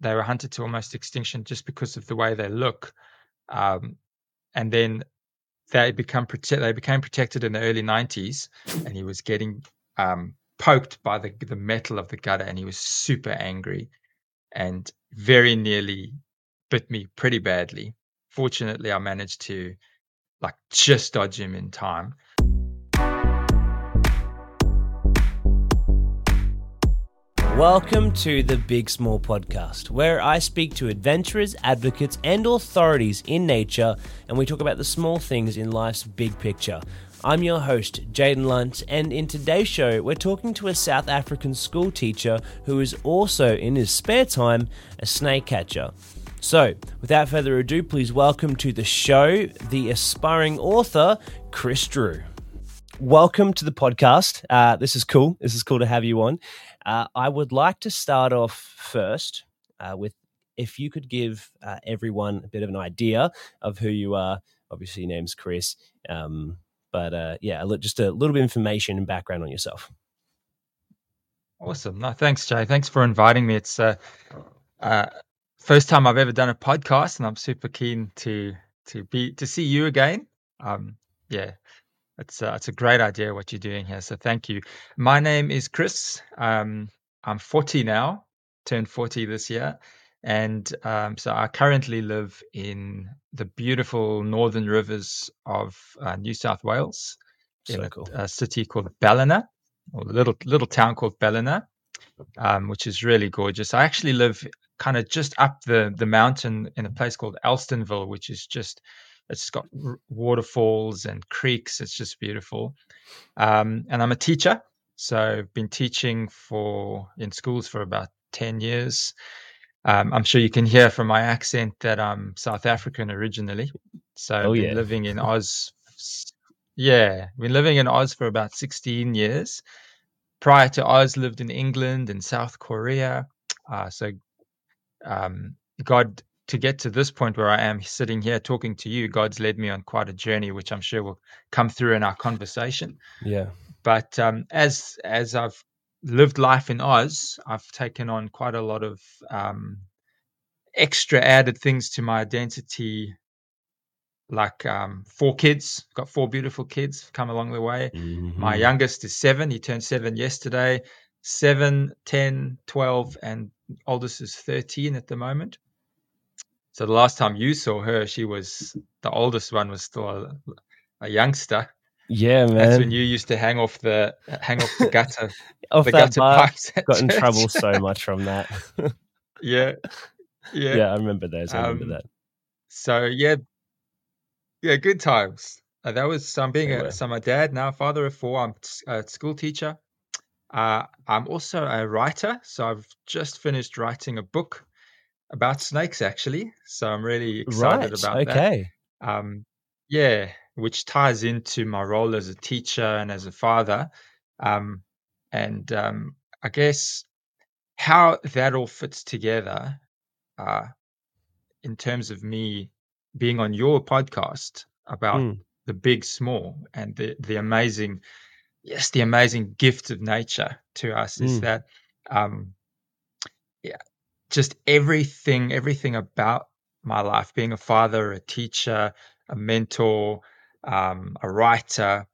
they were hunted to almost extinction just because of the way they look. Um, and then they become prote- they became protected in the early 90s, and he was getting um, poked by the the metal of the gutter, and he was super angry, and very nearly bit me pretty badly. Fortunately, I managed to like just dodge him in time. Welcome to the Big Small Podcast, where I speak to adventurers, advocates, and authorities in nature, and we talk about the small things in life's big picture. I'm your host, Jaedon Lunt, and in today's show, we're talking to a South African school teacher who is also, in his spare time, a snake catcher. So, without further ado, please welcome to the show the aspiring author, Chris Drew. Welcome to the podcast. Uh, this is cool. This is cool to have you on. Uh, I would like to start off first uh, with if you could give uh, everyone a bit of an idea of who you are. Obviously, your name's Chris, um, but uh, yeah, just a little bit of information and background on yourself. Awesome. No, thanks, Jay. Thanks for inviting me. It's uh, uh, first time I've ever done a podcast, and I'm super keen to to be to see you again. Um, yeah, it's uh, it's a great idea what you're doing here. So thank you. My name is Chris. Um, I'm 40 now, turned 40 this year, and um, so I currently live in the beautiful northern rivers of uh, New South Wales, so in a, cool. a, city called Ballina, or a little little town called Ballina, um, which is really gorgeous. I actually live kind of just up the the mountain in a place called Alstonville, which is just it's got waterfalls and creeks. It's just beautiful. Um, and I'm a teacher, so I've been teaching for in schools for about ten years. Um, I'm sure you can hear from my accent that I'm South African originally. So oh, I've been yeah. living in Oz. Yeah, been living in Oz for about 16 years. Prior to Oz, lived in England and South Korea. Uh, so um, God to get to this point where I am sitting here talking to you, God's led me on quite a journey, which I'm sure will come through in our conversation. Yeah. But um, as as I've lived life in Oz, I've taken on quite a lot of um, extra added things to my identity, like um, four kids. Got four beautiful kids come along the way. Mm-hmm. My youngest is seven. He turned seven yesterday. Seven, 10, 12, and oldest is 13 at the moment. So the last time you saw her, she was the oldest one was still a, a youngster. Yeah, man. That's when you used to hang off the hang off the gutter, off the that gutter bar, got in trouble so much from that. yeah, yeah, yeah, I remember those. I remember Um, that. So yeah, yeah, good times. Uh, that was so I'm being They a so I'm a dad now, father of four. I'm a school teacher. Uh, I'm also a writer. So I've just finished writing a book about snakes, actually. So I'm really excited Right. about that. Okay. um, yeah, which ties into my role as a teacher and as a father. Um, and um, I guess how that all fits together uh, in terms of me being on your podcast about Mm. the big small and the, the amazing, yes, the amazing gift of nature to us is Mm. that, um, yeah, just everything, everything about my life, being a father, a teacher, a mentor, um, a writer,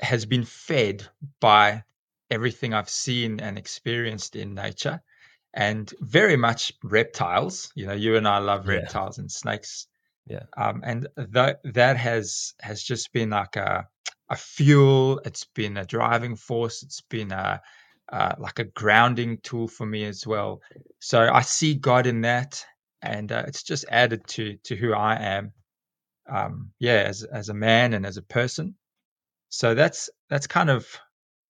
has been fed by everything I've seen and experienced in nature, and very much reptiles. You know, you and I love Yeah. reptiles and snakes. Yeah. Um, and that that has has just been like a a fuel. It's been a driving force. It's been a uh, like a grounding tool for me as well. So I see God in that, and uh, it's just added to to who I am. Um, yeah, as as a man and as a person. So that's that's kind of.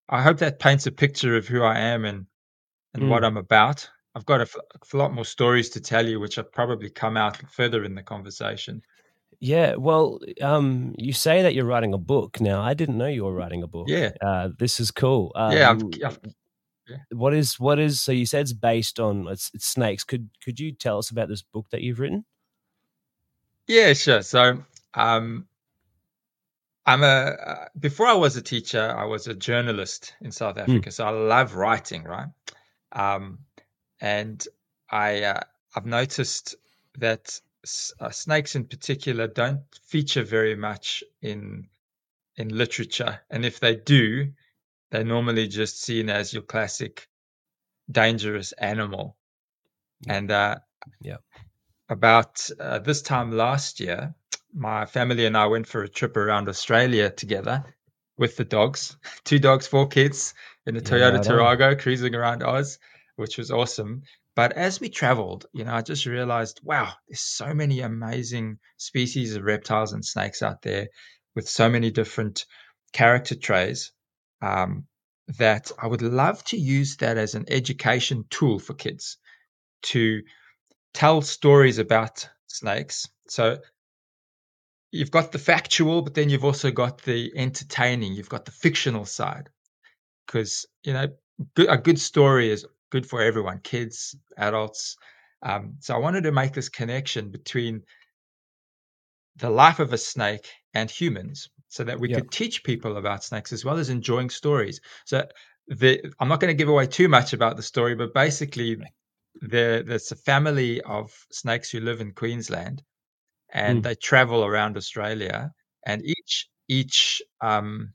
I hope that paints a picture of who I am and and what Mm. I'm about. I've got a, f- a lot more stories to tell you, which have probably come out further in the conversation. Yeah. Well, um, you say that you're writing a book. Now, I didn't know you were writing a book. Yeah, Uh, this is cool. yeah, I've, Um, I've, what is what is so you said it's based on it's, it's snakes could could you tell us about this book that you've written yeah, sure. So, um, I'm a uh, before I was a teacher, I was a journalist in South Africa. So I love writing, right? Um, and I uh, I've noticed that uh, snakes in particular don't feature very much in in literature, and if they do, they're normally just seen as your classic dangerous animal. Yeah. And uh, yeah, about uh, this time last year, my family and I went for a trip around Australia together with the dogs, two dogs, four kids in a Toyota yeah, Tarago cruising around Oz, which was awesome. But as we traveled, you know, I just realized, wow, there's so many amazing species of reptiles and snakes out there with so many different character traits um, that I would love to use that as an education tool for kids to tell stories about snakes. So you've got the factual, but then you've also got the entertaining, you've got the fictional side. Because, you know, a good story is good for everyone kids, adults. Um, so I wanted to make this connection between the life of a snake and humans so that we could teach people about snakes as well as enjoying stories. So the, I'm not going to give away too much about the story, but basically, there, there's a family of snakes who live in Queensland, and mm. they travel around Australia. And each each um,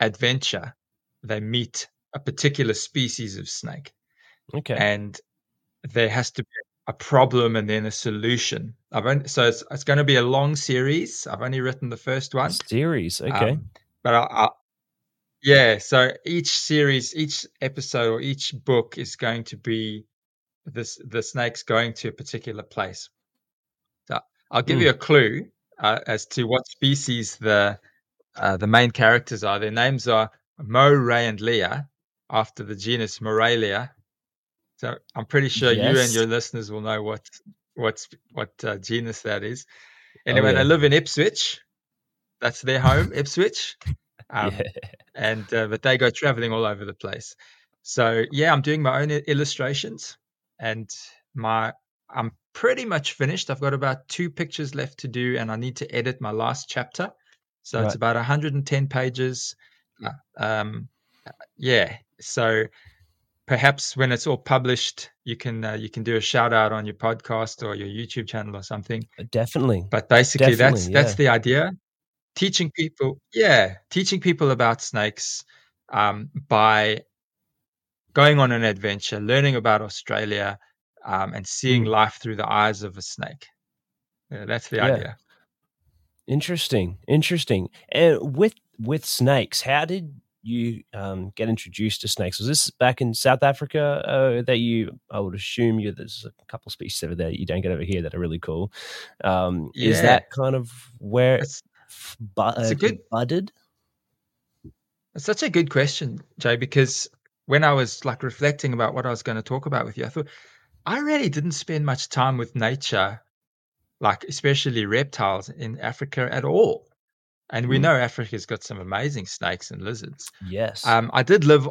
adventure, they meet a particular species of snake. Okay. And there has to be a problem and then a solution. I've only, so it's, it's going to be a long series. I've only written the first one. Series, okay. Um, but I, I, yeah, so each series, each episode, or each book is going to be this the snake's going to a particular place. So I'll give mm. you a clue uh, as to what species the uh, the main characters are. Their names are Mo, Ray, and Leah, after the genus Morelia, so I'm pretty sure yes. you and your listeners will know what what's what uh, genus that is. Oh, anyway, oh, yeah. they live in Ipswich. That's their home, Ipswich. Um, yeah. And uh, but they go traveling all over the place. So yeah, I'm doing my own illustrations, and my I'm pretty much finished. I've got about two pictures left to do, and I need to edit my last chapter. So right. it's about 110 pages. Uh, um, yeah. So perhaps when it's all published, you can uh, you can do a shout out on your podcast or your YouTube channel or something. Uh, definitely. But basically, Definitely, that's yeah. that's the idea. Teaching people, yeah, teaching people about snakes um, by going on an adventure, learning about Australia, um, and seeing mm. life through the eyes of a snake. Yeah, that's the yeah. idea. Interesting, interesting. And with with snakes, how did you um, get introduced to snakes? Was this back in South Africa uh, that you? I would assume you. There's a couple species over there you don't get over here that are really cool. Um, yeah. Is that kind of where it's, bu- it's a uh, good, budded? It's such a good question, Jay, because when I was like reflecting about what I was going to talk about with you, I thought I really didn't spend much time with nature, like especially reptiles in Africa at all. And we mm. know Africa's got some amazing snakes and lizards. Yes. Um, I did live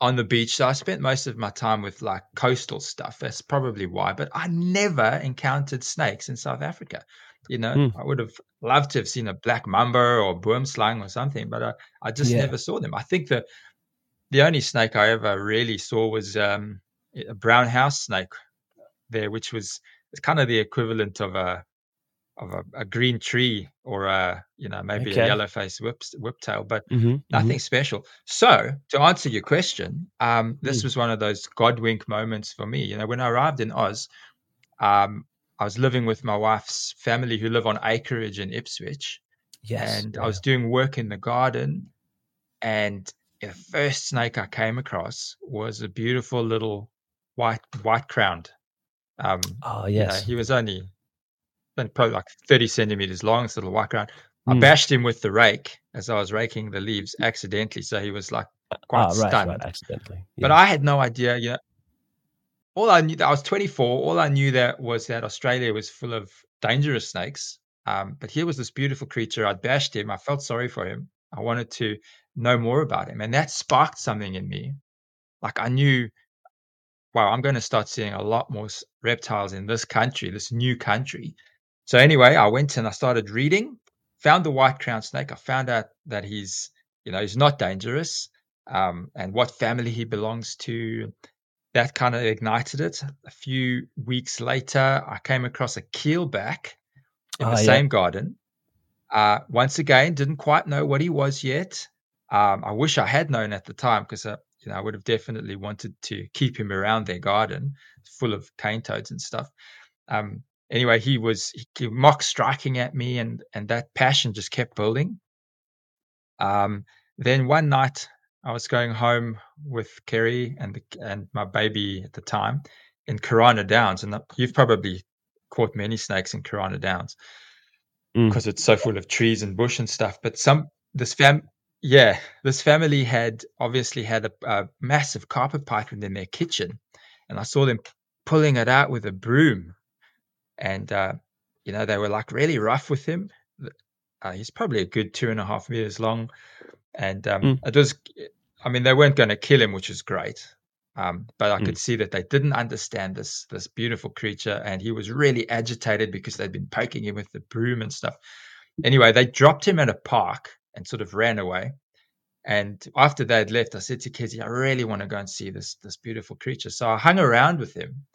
on the beach, so I spent most of my time with like coastal stuff. That's probably why. But I never encountered snakes in South Africa. You know, mm. I would have loved to have seen a black mamba or boomslang or something, but I, I just yeah. never saw them. I think the the only snake I ever really saw was um, a brown house snake there, which was it's kind of the equivalent of a of a, a, green tree or a you know maybe okay. a yellow face whip whiptail, but mm-hmm, nothing mm-hmm. special. So to answer your question, um, this mm. was one of those God wink moments for me. You know, when I arrived in Oz, um, I was living with my wife's family who live on acreage in Ipswich. Yes, and yeah. I was doing work in the garden, and the first snake I came across was a beautiful little white white crowned. Um, oh yes, you know, he was only probably like 30 centimeters long, this little white crown. Mm. I hmm. bashed him with the rake as I was raking the leaves accidentally. So he was like quite right, stunned. Right, accidentally. Yeah. But I had no idea, you know, all I knew, I was 24. All I knew that was that Australia was full of dangerous snakes. Um, but here was this beautiful creature. I'd bashed him. I felt sorry for him. I wanted to know more about him. And that sparked something in me. Like I knew, wow, I'm going to start seeing a lot more reptiles in this country, this new country. So anyway, I went and I started reading, found the white crown snake. I found out that he's, you know, he's not dangerous, um, and what family he belongs to. that kind of ignited it. A few weeks later, I came across a keelback in Ah, the yeah. same garden. Uh, once again, didn't quite know what he was yet. Um, I wish I had known at the time because uh, you know I would have definitely wanted to keep him around their garden, full of cane toads and stuff. Um, anyway, he was he, mock striking at me, and and that passion just kept building. Um, then one night I was going home with Kerry and the, and my baby at the time in Karana Downs, and you've probably caught many snakes in Karana Downs Mm. because it's so full of trees and bush and stuff. But some this fam, yeah, this family had obviously had a, a massive carpet python in their kitchen, and I saw them pulling it out with a broom, and uh, you know they were like really rough with him. Uh, he's probably a good two and a half meters long, and um, Mm. it was. I mean, they weren't going to kill him, which is great. Um, but I Mm. could see that they didn't understand this this beautiful creature, and he was really agitated because they'd been poking him with the broom and stuff. Anyway, they dropped him at a park and sort of ran away. And after they had left, I said to Kizzy, I really want to go and see this this beautiful creature. So I hung around with him,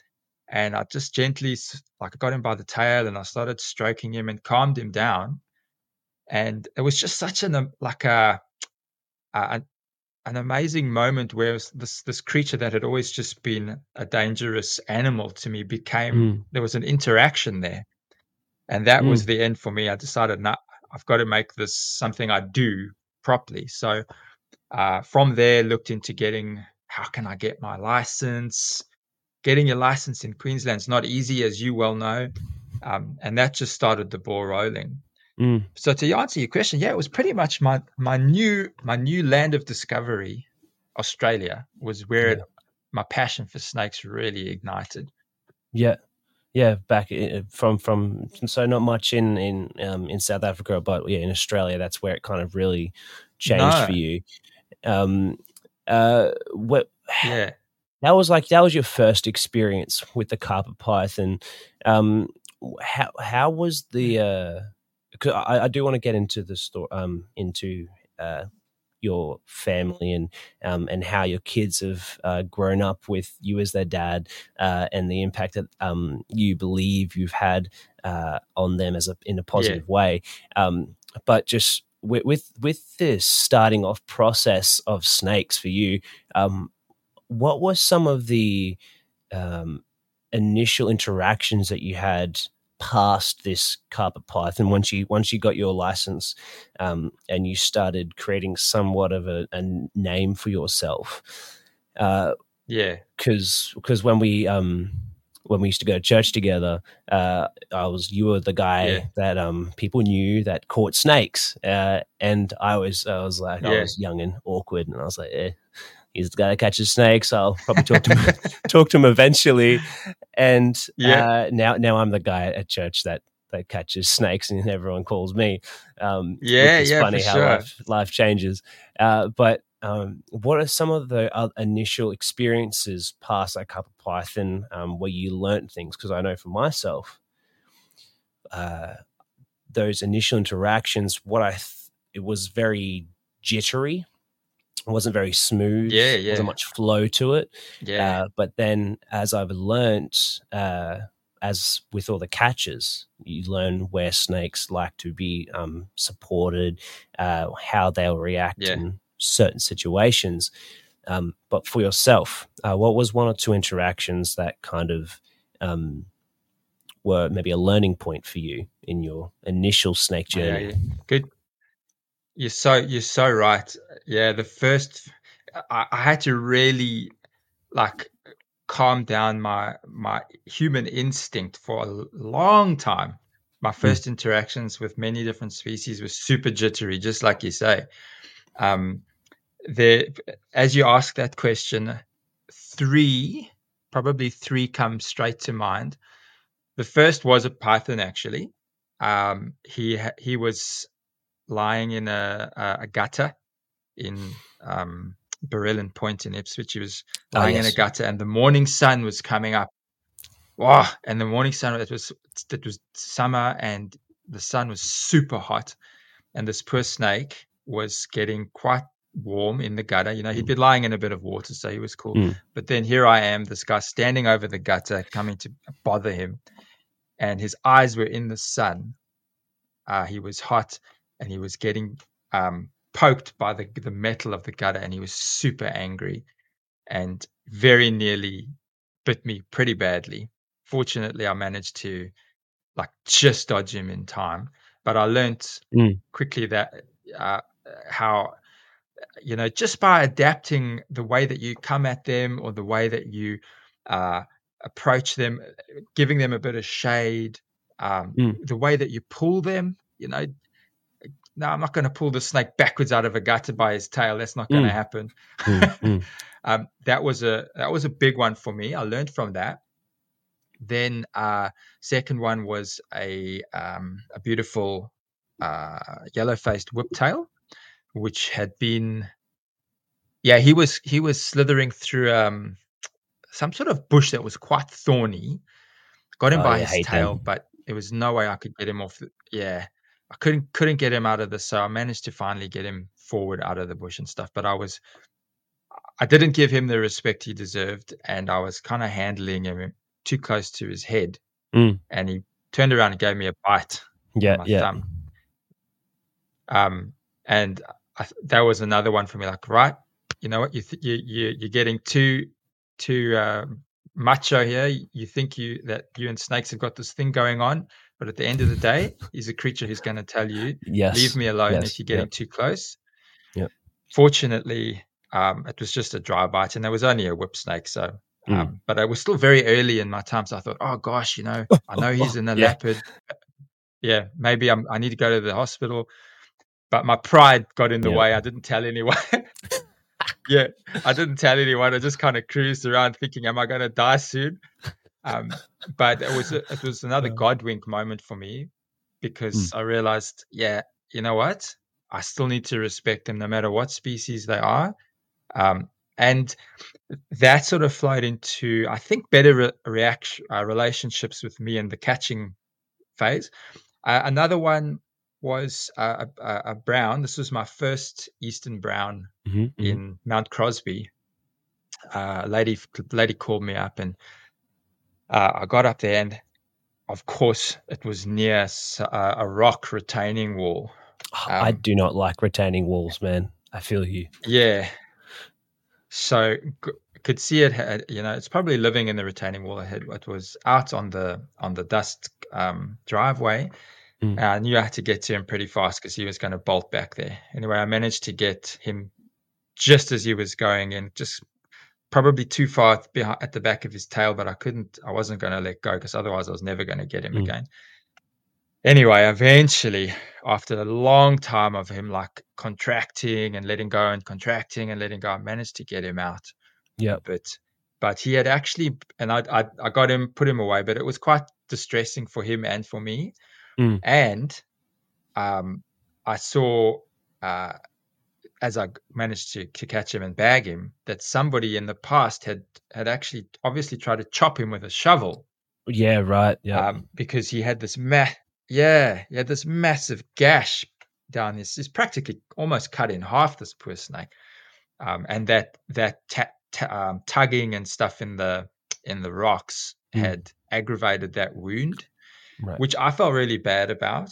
and I just gently, like, I got him by the tail, and I started stroking him and calmed him down. And it was just such an um, like a, a an- amazing moment where this this creature that had always just been a dangerous animal to me became Mm. there was an interaction there, and that was Mm. the end for me. I decided, nah, I've got to make this something I do properly. So uh, from there, looked into getting how can I get my license. Getting your license in Queensland is not easy, as you well know, um, and that just started the ball rolling. Mm. So to answer your question, yeah, it was pretty much my my new my new land of discovery, Australia, was where Yeah. it, my passion for snakes really ignited. Yeah, yeah. Back from from so not much in in um, in South Africa, but yeah, in Australia, that's where it kind of really changed No. for you. Um, uh, what Yeah, that was like that was your first experience with the carpet python. Um, how how was the? Uh, 'cause I, I do want to get into the story, um, into uh, your family and um, and how your kids have uh, grown up with you as their dad, uh, and the impact that um, you believe you've had uh, on them as a in a positive way. Um, but just with, with with this starting off process of snakes for you, um, what were some of the um, initial interactions that you had past this carpet python once you once you got your license um, and you started creating somewhat of a, a name for yourself because yeah, because because when we um when we used to go to church together uh i was you were the guy Yeah. that um people knew that caught snakes uh and i was i was like i was young and awkward and i was like eh, he's the guy that catches snakes. I'll probably talk to him talk to him eventually. And Yeah. uh now now i'm the guy at church that that catches snakes and everyone calls me um Yeah, yeah, funny how sure. life, life changes. Uh but um, what are some of the uh, initial experiences past that carpet python um, where you learnt things? Because i know for myself uh, those initial interactions what i th- it was very jittery it wasn't very smooth Yeah, yeah. wasn't much flow to it yeah, uh, but then as I've learnt, uh, as with all the catches, you learn where snakes like to be um, supported, uh, how they'll react Yeah. in certain situations. Um, but for yourself, uh, what was one or two interactions that kind of um, were maybe a learning point for you in your initial snake Yeah, journey? yeah. Good. You're so you're so right. Yeah, the first I, I had to really like calm down my my human instinct for a long time. My first interactions with many different species was super jittery, just like you say. Um, there, as you ask that question, three, probably three come straight to mind. The first was a python, actually. Um, he he was lying in a, a, a gutter in um, Barellan Point in Ipswich. He was Oh, lying in a gutter, and the morning sun was coming up. Wow! And the morning sun it was it was summer, and the sun was super hot, and this poor snake was getting quite warm in the gutter. You know, he'd been lying in a bit of water, so he was cool. Mm. But then here I am, this guy standing over the gutter, coming to bother him, and his eyes were in the sun. Uh, he was hot, and he was getting um, poked by the the metal of the gutter, and he was super angry, and very nearly bit me pretty badly. Fortunately, I managed to like just dodge him in time. But I learnt Mm. quickly that uh, how you know just by adapting the way that you come at them or the way that you uh, approach them, giving them a bit of shade, um, Mm. the way that you pull them, you know. No, I'm not going to pull the snake backwards out of a gutter by his tail. That's not going to Mm. happen. Mm, mm. um, that was a that was a big one for me. I learned from that. Then uh, second one was a um, a beautiful uh, yellow faced whiptail, which had been yeah he was he was slithering through um, some sort of bush that was quite thorny. Got him Oh, by yeah, his tail, them. but there was no way I could get him off. The, yeah, I couldn't couldn't get him out of the. So I managed to finally get him forward out of the bush and stuff. But I was I didn't give him the respect he deserved, and I was kind of handling him too close to his head, Mm. and he turned around and gave me a bite Yeah, yeah. thumb. Um, and I, that was another one for me. Like, right, you know what? You th- you you you're getting too too uh, macho here. You think you that you and snakes have got this thing going on, but at the end of the day, he's a creature who's going to tell you, Yes. "Leave me alone yes, if you're getting yep. too close." Yep. Fortunately, um, it was just a dry bite, and there was only a whip snake, so. Mm. Um, but I was still very early in my time, so I thought, oh gosh, you know, I know he's in a Yeah. leopard. Yeah, maybe I'm, I need to go to the hospital. But my pride got in the Yeah. way. I didn't tell anyone. yeah, I didn't tell anyone. I just kind of cruised around thinking, am I going to die soon? Um, but it was it was another Yeah. God wink moment for me because Mm. I realized, yeah, you know what? I still need to respect them no matter what species they are. Um, and that sort of flowed into, I think, better re- reaction uh, relationships with me in the catching phase. Uh, another one was uh, a, a, a brown. This was my first Eastern brown Mhm, mhm. in Mount Crosby. Uh, a lady lady called me up, and uh, I got up there, and of course, it was near s- uh, a rock retaining wall. Oh, I Um, do not like retaining walls, man. I feel you. Yeah. So could see it had, you know, it's probably living in the retaining wall. It, had, it was out on the on the dust um, driveway. Mm. I knew I had to get to him pretty fast because he was going to bolt back there. Anyway, I managed to get him just as he was going in, just probably too far at the back of his tail, but I couldn't, I wasn't going to let go because otherwise I was never going to get him Mm. again. Anyway, eventually, after a long time of him like contracting and letting go and contracting and letting go, I managed to get him out. Yeah. But but he had actually, and I I, I got him, put him away, but it was quite distressing for him and for me. Mm. And um, I saw uh, as I managed to to catch him and bag him that somebody in the past had had actually obviously tried to chop him with a shovel Yeah, right. Yeah. um, because he had this ma- yeah, he had this massive gash down this. He's practically almost cut in half. This poor snake, um, and that that ta- ta- um, tugging and stuff in the in the rocks Mm. had aggravated that wound, right. which I felt really bad about.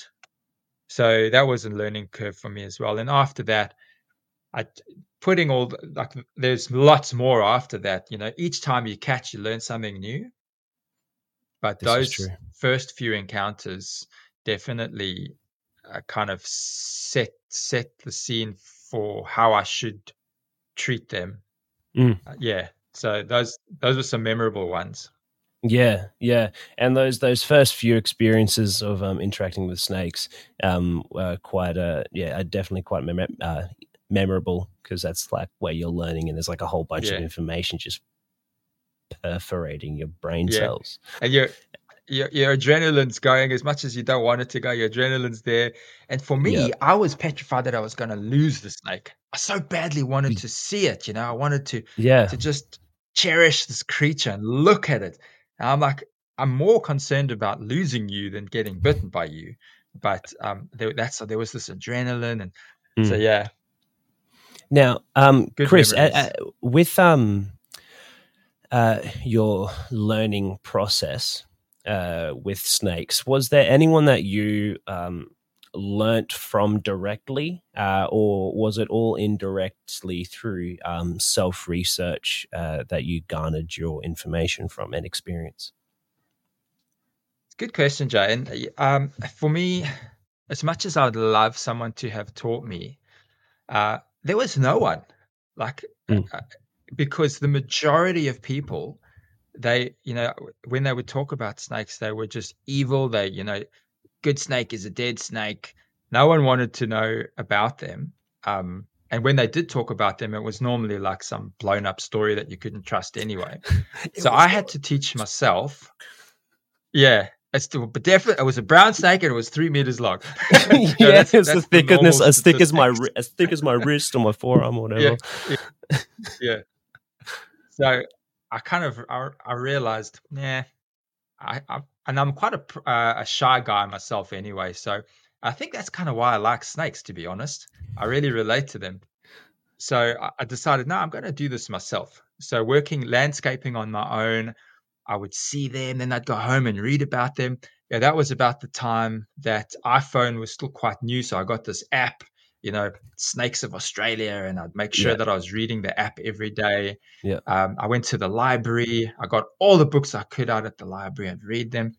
So that was a learning curve for me as well. And after that, I putting all the, like there's lots more after that. You know, each time you catch, you learn something new. But This those first few encounters definitely uh, kind of set set the scene for how I should treat them. Mm. Uh, yeah. So those those were some memorable ones. Yeah, yeah, and those those first few experiences of um, interacting with snakes um, were quite uh yeah, definitely quite mem- uh, memorable because that's like where you're learning, and there's like a whole bunch Yeah. of information just perforating your brain Yeah. cells. and your your your adrenaline's going as much as you don't want it to go. Your adrenaline's there, and for me, Yeah. I was petrified that I was going to lose the snake. I so badly wanted Mm. to see it. You know, I wanted to Yeah, to just cherish this creature and look at it. And I'm like, I'm more concerned about losing you than getting bitten by you. But um, there, that's so there was this adrenaline, and so Mm. yeah, Now, um, Chris, uh, uh, with um, uh, your learning process uh, with snakes, was there anyone that you um, learnt from directly, uh, or was it all indirectly through um, self research uh, that you garnered your information from and experience? Good question, Jay. And um, for me, as much as I'd love someone to have taught me, uh, there was no one. Like, Mm. uh, because the majority of people, they, you know, when they would talk about snakes, they were just evil. They, you know, good snake is a dead snake. No one wanted to know about them. Um, and when they did talk about them, it was normally like some blown up story that you couldn't trust anyway. so I had to teach myself. Yeah, still, but definitely it was a brown snake and it was three meters long. yeah, that's- it's that's the thickness as thick as my as thick as my wrist or my forearm or whatever. yeah. So I kind of I, I realized, yeah, I, I and I'm quite a uh, a shy guy myself anyway. So I think that's kind of why I like snakes, to be honest. I really relate to them. So I, I decided, no, I'm going to do this myself. So working landscaping on my own, I would see them, then I'd go home and read about them. Yeah, that was about the time that iPhone was still quite new. So I got this app, you know, Snakes of Australia, and I'd make sure Yeah. that I was reading the app every day. Yeah. Um, I went to the library. I got all the books I could out at the library. I'd read them.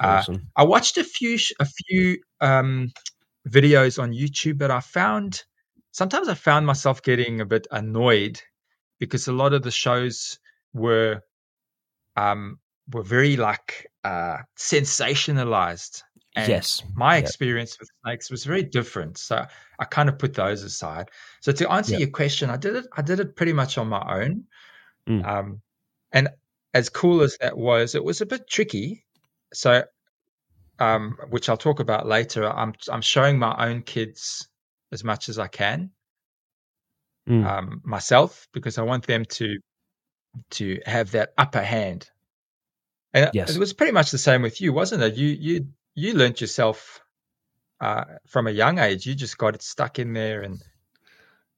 Uh, I watched a few a few um, videos on YouTube, but I found sometimes I found myself getting a bit annoyed because a lot of the shows were um, were very like uh, sensationalized. And yes. my yeah. experience with snakes was very different, so I kind of put those aside. So to answer Yeah. your question, I did it. I did it pretty much on my own. Mm. Um, and as cool as that was, it was a bit tricky. So, um, which I'll talk about later. I'm I'm showing my own kids as much as I can Mm. um, myself because I want them to to have that upper hand. And Yes. it was pretty much the same with you, wasn't it? You you you learnt yourself uh, from a young age. You just got it stuck in there, and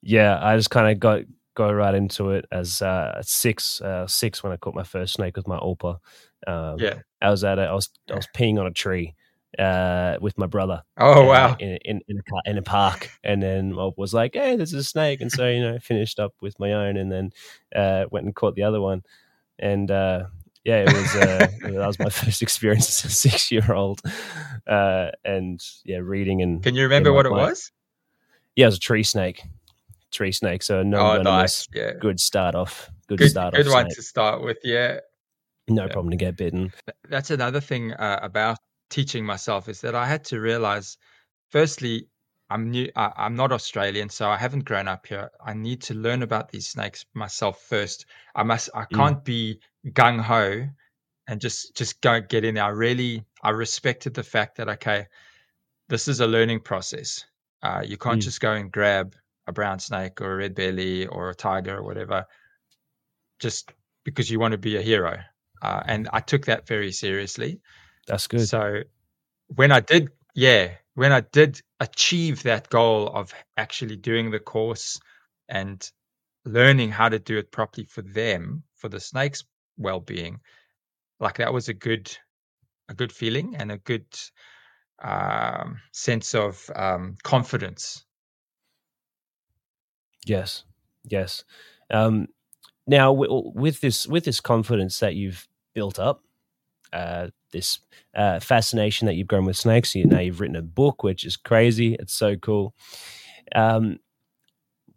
Yeah, I just kind of got got right into it as uh, at six uh, six when I caught my first snake with my Ulpa. Um, yeah. I was at it. I was I was peeing on a tree uh, with my brother. Oh uh, wow! In in in a, in a park, and then I was like, "Hey, there's a snake," and so you know, finished up with my own, and then uh, went and caught the other one, and uh, yeah, it was uh, that was my first experience as a six year old, uh, and yeah, reading and Can you remember what it plan. was? yeah, it was a tree snake, tree snake, so no oh, venomous. nice. Yeah, Good start off. Good, good start good off. one snake. to start with. Yeah, No Yeah. problem to get bitten. that's another thing uh, about teaching myself is that I had to realize, firstly, I'm new. I, I'm not Australian, so I haven't grown up here. I need to learn about these snakes myself first. I must. I Mm. can't be gung ho and just just go get in there. I really I respected the fact that okay, this is a learning process. Uh, you can't Mm. just go and grab a brown snake or a red belly or a tiger or whatever just because you want to be a hero. Uh, and I took that very seriously. That's good. So when I did, yeah, when I did achieve that goal of actually doing the course and learning how to do it properly for them, for the snake's well-being, like that was a good, a good feeling and a good um, sense of um, confidence. Yes, yes. Um, now, w- with this with this confidence that you've built up, uh, this uh, fascination that you've grown with snakes, you now you've written a book, which is crazy. It's so cool. Um,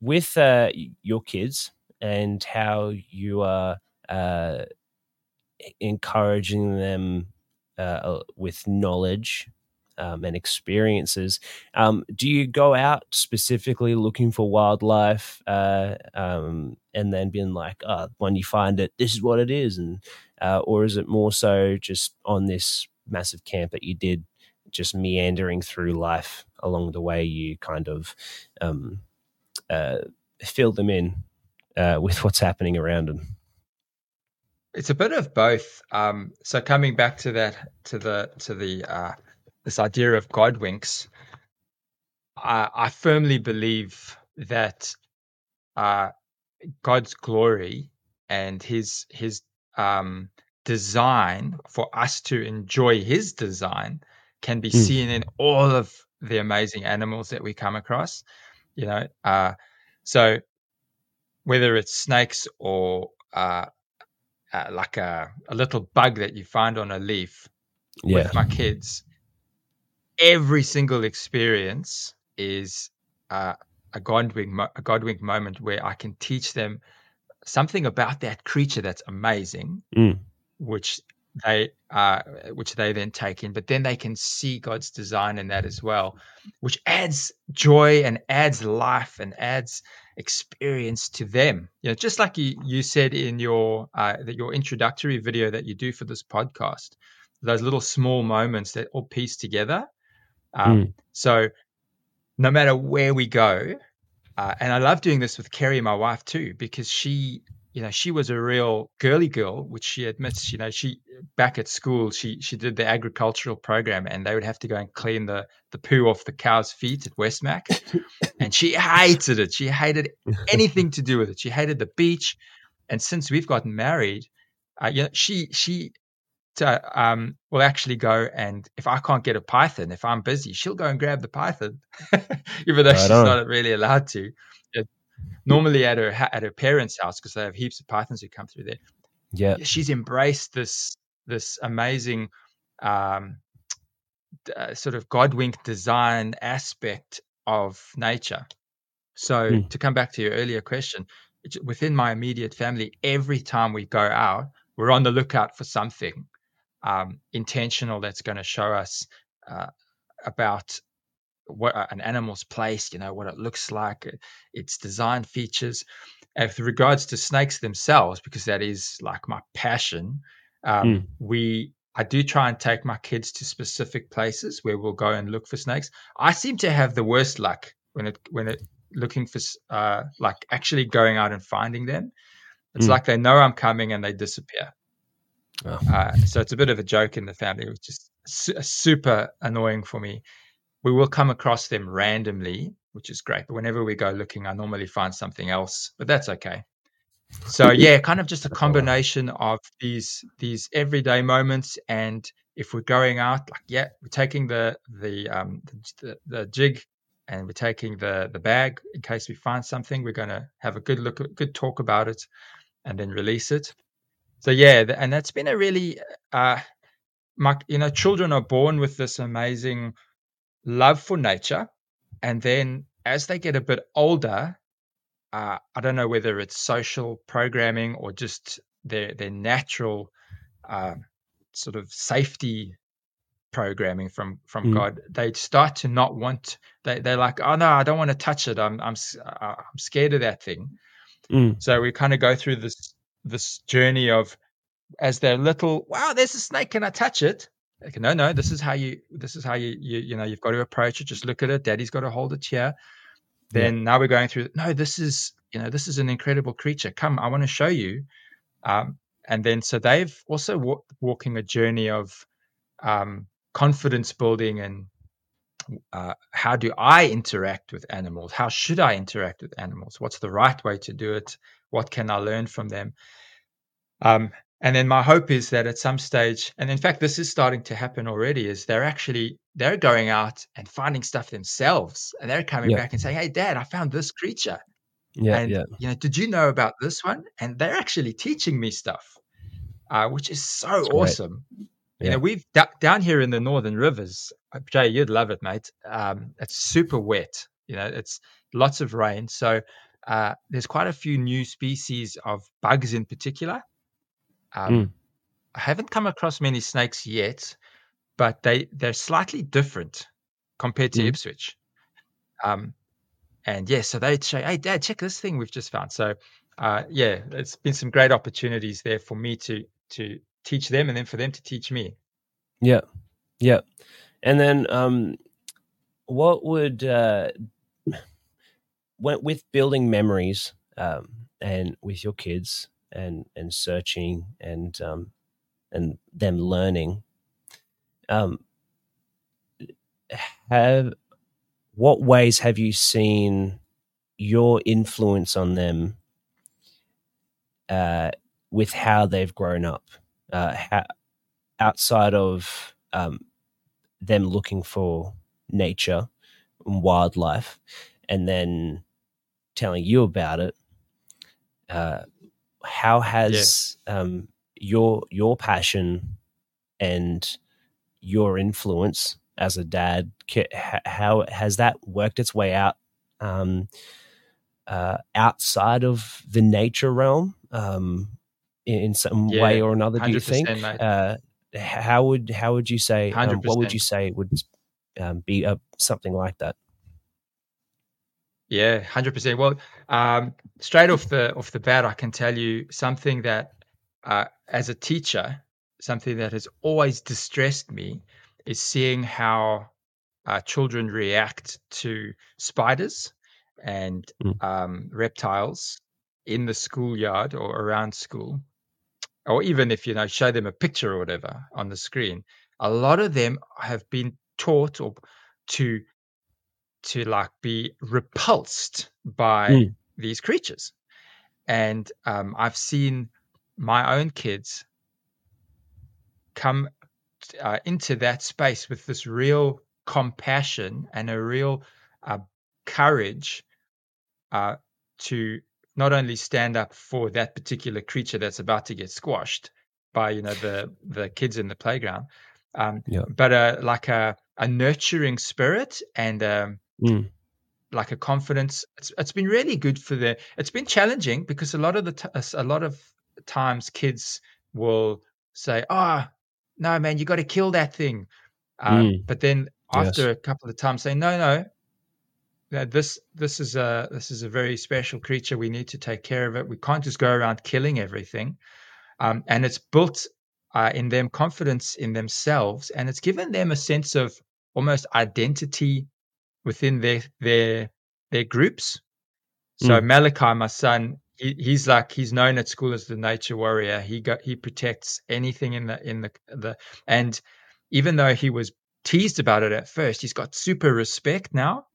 with uh, your kids and how you are uh, encouraging them uh, with knowledge um, and experiences. Um, do you go out specifically looking for wildlife uh, um, and then being like, oh, when you find it, this is what it is? And, uh, or is it more so just on this massive camp that you did, just meandering through life along the way, you kind of um, uh, fill them in uh, with what's happening around them? It's a bit of both. Um, so coming back to that, to the to the uh, this idea of God winks, I, I firmly believe that uh, God's glory and His His um, design for us to enjoy His design can be Mm. seen in all of the amazing animals that we come across. You know, uh, so whether it's snakes or uh, uh, like a, a little bug that you find on a leaf Yeah. with my kids, every single experience is uh, a Godwink mo- a Godwink moment where I can teach them something about that creature that's amazing, Mm. which they uh, which they then take in, but then they can see God's design in that as well, which adds joy and adds life and adds experience to them. You know, just like you you said in your uh, that your introductory video that you do for this podcast, those little small moments that all piece together. Um, So no matter where we go, uh, and I love doing this with Kerry, my wife, too, because she, you know, she was a real girly girl, which she admits, you know, she back at school, she she did the agricultural program, and they would have to go and clean the the poo off the cow's feet at Westmac, and she hated it. She hated anything to do with it. She hated the beach, and since we've gotten married, uh, you know, she she. To, um, will actually go and if I can't get a python, if I'm busy, she'll go and grab the python, even though Right she's on. not really allowed to normally at her at her parents' house because they have heaps of pythons who come through there. Yeah. She's embraced this this amazing um, uh, sort of Godwink design aspect of nature. So Mm. to come back to your earlier question, within my immediate family, every time we go out, we're on the lookout for something um, intentional that's going to show us uh, about what an animal's place, you know, what it looks like, uh, its design features. And with regards to snakes themselves, because that is like my passion, um, Mm. we I do try and take my kids to specific places where we'll go and look for snakes. I seem to have the worst luck when it when it looking for uh, like actually going out and finding them. It's Mm. like they know I'm coming and they disappear. Oh. Uh, so it's a bit of a joke in the family, which is su- super annoying for me. We will come across them randomly, which is great. But whenever we go looking, I normally find something else, but that's okay. So yeah, kind of just a combination of these these everyday moments, and if we're going out, like yeah, we're taking the the um the, the jig, and we're taking the the bag in case we find something. We're going to have a good look, a good talk about it, and then release it. So yeah, and that's been a really uh, my you know children are born with this amazing love for nature, and then as they get a bit older, uh, I don't know whether it's social programming or just their their natural uh, sort of safety programming from from Mm. God. They start to not want. They they're like, oh no, I don't want to touch it. I'm I'm uh, I'm scared of that thing. Mm. So we kind of go through this this journey of as they're little. Wow, there's a snake. Can I touch it? Like, no, no. This is how you. This is how you. You you know. You've got to approach it. Just look at it. Daddy's got to hold it here. Yeah. Then now we're going through. No, this is you know this is an incredible creature. Come, I want to show you. Um, and then so they've also wa- walking a journey of um, confidence building and uh, how do I interact with animals? How should I interact with animals? What's the right way to do it? What can I learn from them? Um, and then my hope is that at some stage, and in fact, this is starting to happen already, is they're actually they're going out and finding stuff themselves, and they're coming Yeah. back and saying, "Hey, Dad, I found this creature." Yeah. and yeah. you know, did you know about this one? And they're actually teaching me stuff, uh, which is so That's great. awesome. You know, we've da- down here in the northern rivers. uh, Jay, you'd love it, mate. Um, it's super wet. You know, it's lots of rain, so uh, there's quite a few new species of bugs in particular. Um, Mm. I haven't come across many snakes yet, but they they're slightly different compared to Mm. Ipswich. Um, and yeah, so they'd say, "Hey, Dad, check this thing we've just found." So, uh, yeah, it's been some great opportunities there for me to to teach them, and then for them to teach me. Yeah, yeah. And then, um, what would uh, with building memories um, and with your kids and and searching and um, and them learning, um, have what ways have you seen your influence on them uh, with how they've grown up, uh, how, outside of um, them looking for nature and wildlife, and then telling you about it. Uh, how has yeah. um, your your passion and your influence as a dad how has that worked its way out um, uh, outside of the nature realm um, in some yeah, way or another do you think uh, how would how would you say um, what would you say would um, be a, something like that yeah 100% well um, straight off the off the bat i can tell you something that uh, as a teacher something that has always distressed me is seeing how uh, children react to spiders and mm. um, reptiles in the schoolyard or around school, or even if you know show them a picture or whatever on the screen. A lot of them have been taught or to to like be repulsed by mm. these creatures, and um, I've seen my own kids come uh, into that space with this real compassion and a real uh, courage uh, to not only stand up for that particular creature that's about to get squashed by you know the the kids in the playground, um, yeah. but a, like a a nurturing spirit and um, mm. like a confidence. It's, it's been really good for the. It's been challenging because a lot of the t- a lot of times kids will say, "Oh, no, man, you got to kill that thing. Um, mm. But then after yes. a couple of times, say, no, no, this this is a this is a very special creature. We need to take care of it. We can't just go around killing everything. Um, and it's built uh, in them confidence in themselves, and it's given them a sense of almost identity within their their their groups. So mm. Malachi, my son, he, he's like he's known at school as the nature warrior. He got he protects anything in the in the the and even though he was teased about it at first, he's got super respect now.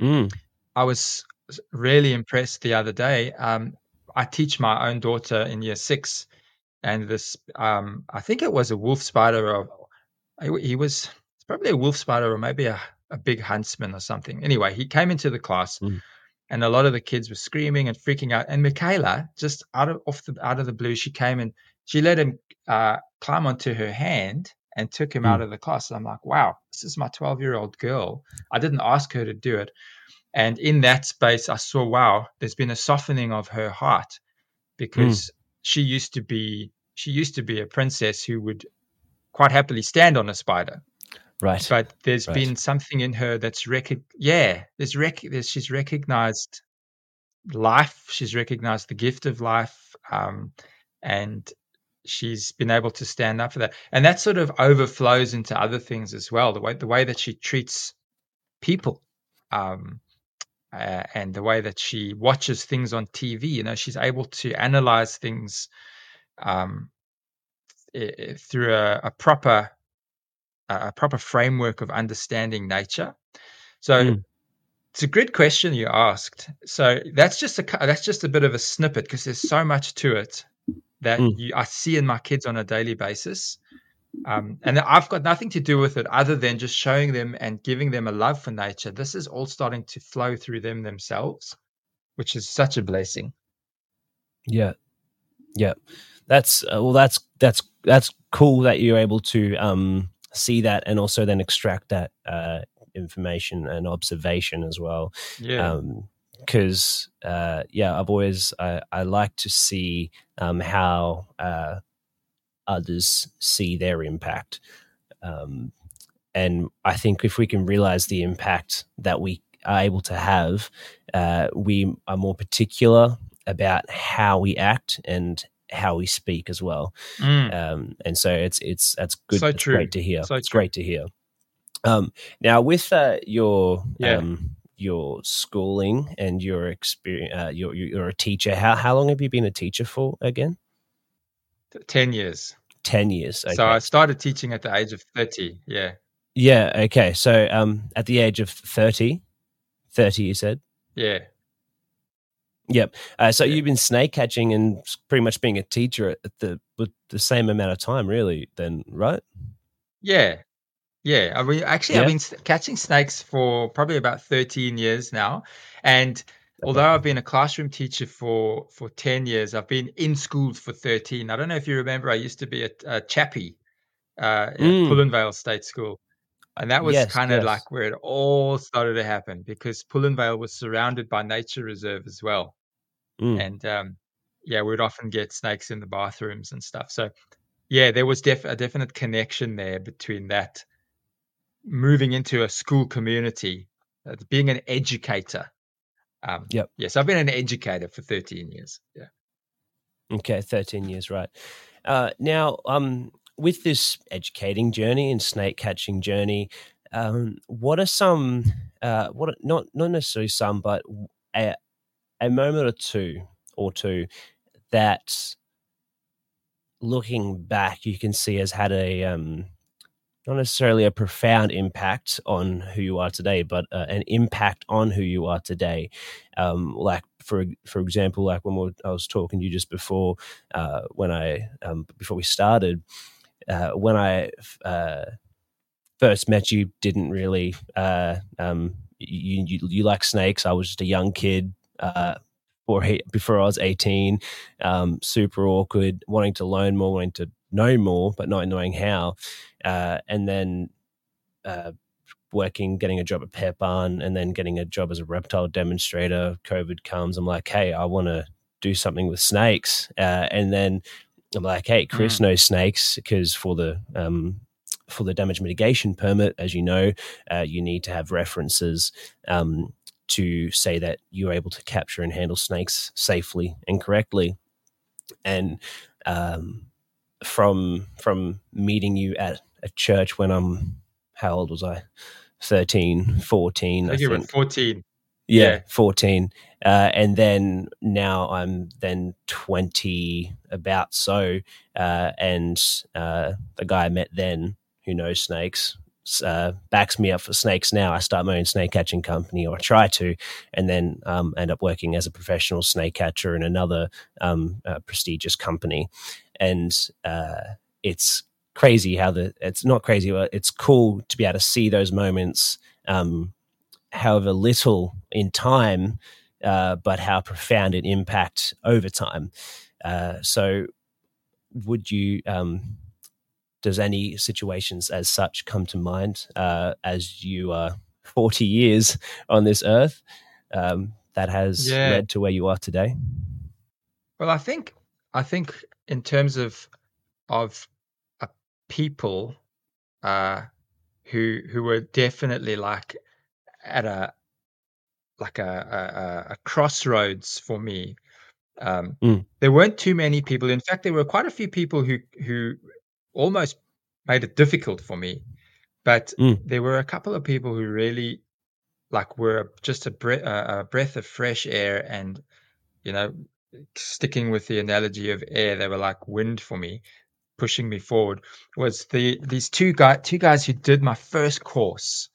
Mm. I was really impressed the other day. Um, I teach my own daughter in year six, and this um, I think it was a wolf spider or he was probably a wolf spider or maybe a, a big huntsman or something. Anyway, he came into the class. Mm and a lot of the kids were screaming and freaking out. And Michaela, just out of off the out of the blue, she came and she let him uh, climb onto her hand and took him mm. out of the class. And I'm like, wow, this is my 12 year old girl. I didn't ask her to do it. And in that space, I saw, wow, there's been a softening of her heart because mm. she used to be she used to be a princess who would quite happily stand on a spider Right. But there's right. been something in her that's rec- yeah, there's rec- there's, she's recognized life, she's recognized the gift of life, um, and she's been able to stand up for that. And that sort of overflows into other things as well. The way the way that she treats people. Um, uh, and the way that she watches things on TV, you know, she's able to analyze things um, through a, a proper a proper framework of understanding nature. So mm. it's a good question you asked. So that's just a that's just a bit of a snippet because there's so much to it that mm. you, I see in my kids on a daily basis. Um, and I've got nothing to do with it other than just showing them and giving them a love for nature. This is all starting to flow through them themselves, which is such a blessing. Yeah, yeah, that's uh, well, that's that's that's cool that you're able to um, see that and also then extract that uh, information and observation as well. Yeah. because um, uh, yeah, I've always I, I like to see um, how uh, others see their impact, um, and I think if we can realize the impact that we are able to have, uh, we are more particular about how we act and how we speak as well. Mm. Um, and so it's it's that's good. So it's true. great to hear. So it's true. great to hear. Um, now with uh, your yeah. um, your schooling and your experience, uh, you're, you're a teacher. How how long have you been a teacher for again? Ten years. Ten years. Okay. So I started teaching at the age of thirty. Yeah. Yeah. Okay. So um, at the age of 30, 30 you said. Yeah. Yep. Uh, so you've been snake catching and pretty much being a teacher at the with the same amount of time, really. Then, right? Yeah, yeah. I mean, actually, Yeah. I've been catching snakes for probably about thirteen years now, and although I've been a classroom teacher for for ten years, I've been in schools for thirteen. I don't know if you remember, I used to be a, a chappie uh, at Mm. Pullenvale State School. And that was Yes, kind of yes. like where it all started to happen because Pullenvale was surrounded by nature reserve as well. Mm. And um, yeah, we'd often get snakes in the bathrooms and stuff. So yeah, there was def- a definite connection there between that moving into a school community, uh, being an educator. Um, Yep. Yes, I've been an educator for 13 years. Yeah. Okay, thirteen years, right? Uh, now, um, with this educating journey and snake catching journey, um, what are some, uh, what are, not not necessarily some, but a a moment or two or two that, looking back, you can see has had a um, not necessarily a profound impact on who you are today, but uh, an impact on who you are today. Um, like for for example, like when we I was talking to you just before, uh, when I um, before we started, uh, when I uh, first met you, didn't really uh, um, you, you you like snakes. I was just a young kid. Uh, before, he, before I was 18, um, super awkward, wanting to learn more, wanting to know more, but not knowing how uh, and then uh, working, getting a job at Pet Barn, and then getting a job as a reptile demonstrator. COVID comes. I'm like, hey, I want to do something with snakes, uh, and then I'm like, hey, Chris knows snakes because for the um, for the damage mitigation permit, as you know, uh, you need to have references. Um, to say that you're able to capture and handle snakes safely and correctly, and um, from from meeting you at a church when I'm how old was I? 13, 14, I I think you were think. 14. Yeah, yeah. 14. Uh, and then now I'm then 20, about so. Uh, and uh, the guy I met then who knows snakes uh, backs me up for snakes now. I start my own snake catching company, or I try to, and then um, end up working as a professional snake catcher in another um, uh, prestigious company. And uh, it's crazy how the it's not crazy, but it's cool to be able to see those moments, um, however little in time, uh, but how profound an impact over time. Uh, so, would you? Um, does any situations as such come to mind uh, as you are 40 years on this earth um, that has Yeah. led to where you are today? Well, I think I think in terms of of a people uh, who who were definitely like at a like a a, a crossroads for me. Um, Mm. There weren't too many people. In fact, there were quite a few people who who almost made it difficult for me. But Mm. there were a couple of people who really like were just a, bre- a breath of fresh air and you know sticking with the analogy of air they were like wind for me pushing me forward was the these two guy two guys who did my first course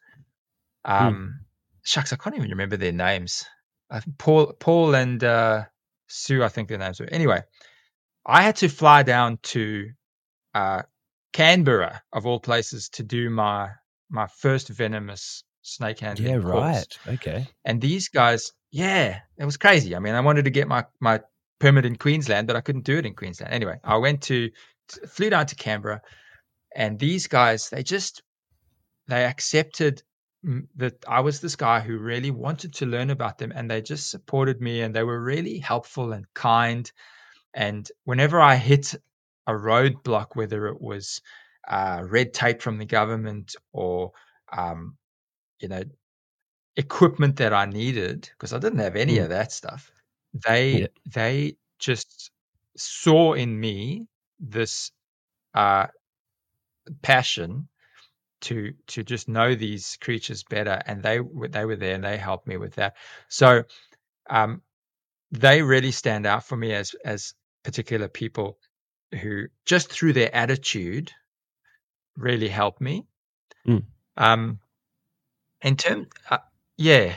um shucks i can't even remember their names I think paul paul and uh sue i think their names were anyway i had to fly down to uh canberra of all places to do my my first venomous snake handling Yeah, course right. Okay. and these guys, yeah, it was crazy. I mean, I wanted to get my my permit in Queensland, but I couldn't do it in Queensland. Anyway, I went to flew down to Canberra, and these guys, they just they accepted that I was this guy who really wanted to learn about them, and they just supported me, and they were really helpful and kind. And whenever I hit a roadblock, whether it was uh, red tape from the government or um, you know equipment that I needed because I didn't have any Mm. of that stuff. They Yeah. they just saw in me this uh, passion to to just know these creatures better, and they were they were there and they helped me with that. So um, they really stand out for me as as particular people who just through their attitude really helped me. Mm. Um, in terms, uh, yeah.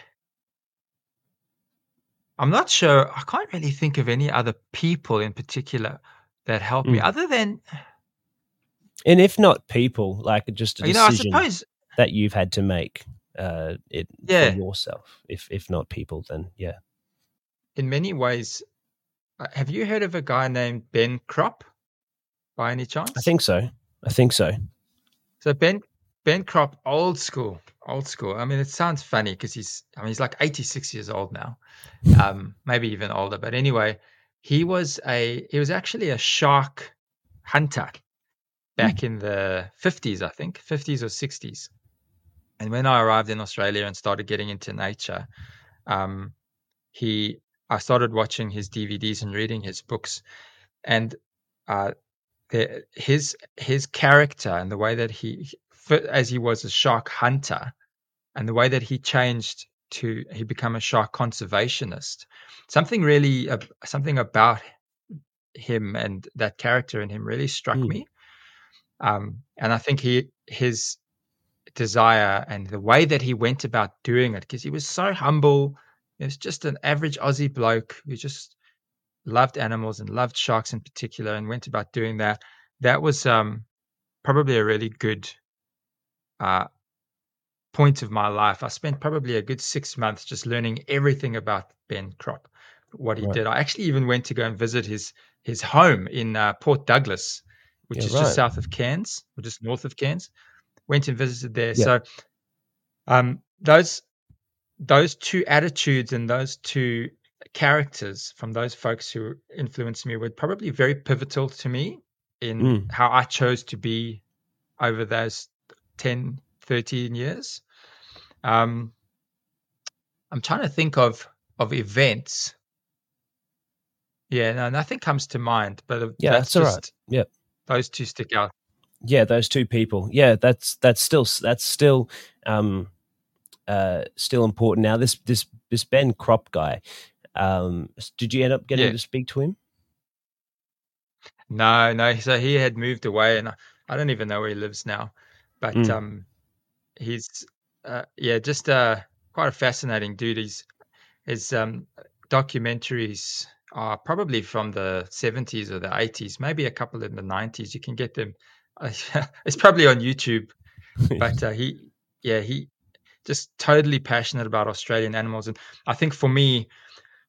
I'm not sure. I can't really think of any other people in particular that helped me, Mm. other than And if not people, like just a you know, I decision suppose. that you've had to make uh, it Yeah. for yourself. If if not people, then yeah. in many ways, uh, have you heard of a guy named Ben Cropp by any chance? I think so. I think so. so. Ben Ben Cropp, old school, old school. I mean, it sounds funny because he's I mean he's like 86 years old now, um, maybe even older. But anyway, he was a he was actually a shark hunter back in the 50s, I think, 50s or 60s. And when I arrived in Australia and started getting into nature, um, he I started watching his DVDs and reading his books, and uh, his his character and the way that he as he was a shark hunter, and the way that he changed to he become a shark conservationist. Something really uh, something about him and that character in him really struck Mm. me. Um, and I think he his desire and the way that he went about doing it because he was so humble. He was just an average Aussie bloke who just loved animals and loved sharks in particular and went about doing that. That was um, probably a really good uh, point of my life. I spent probably a good six months just learning everything about Ben Cropp, what he Right. did. I actually even went to go and visit his his home in uh, Port Douglas, which Yeah, is right. just south of Cairns, or just north of Cairns. Went and visited there. Yeah. So um, those those two attitudes and those two characters from those folks who influenced me were probably very pivotal to me in Mm. how I chose to be over those 10, 13 years. Um, I'm trying to think of of events. Yeah, no, nothing comes to mind, but uh, Yeah, that's that's all right. just Yep. those two stick out. Yeah, those two people. Yeah, that's that's still that's still um uh still important. Now this this this Ben Cropp guy. Um did you end up getting Yeah. to speak to him? No, no. So he had moved away, and I, I don't even know where he lives now. But Mm. um, he's uh, yeah, just uh, quite a fascinating dude. He's his um, documentaries are probably from the seventies or the eighties, maybe a couple in the nineties. You can get them. it's probably on YouTube. But uh, he, yeah, he just totally passionate about Australian animals, and I think for me,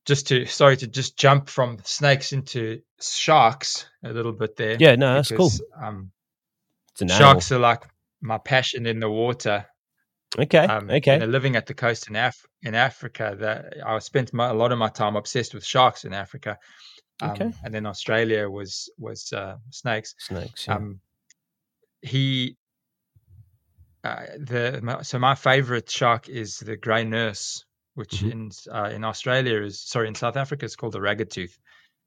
just to sorry to just jump from snakes into sharks a little bit there. yeah, no, that's cool. Um, It's an animal. sharks are like my passion in the water. Okay. Um, okay. Living at the coast in Af- in Africa, that I spent my, a lot of my time obsessed with sharks in Africa. Um, Okay. And then Australia was was uh, snakes. Snakes. Yeah. Um, he, uh, the my, so my favorite shark is the grey nurse, which Mhm. in uh, in Australia is sorry in South Africa is called the ragged tooth,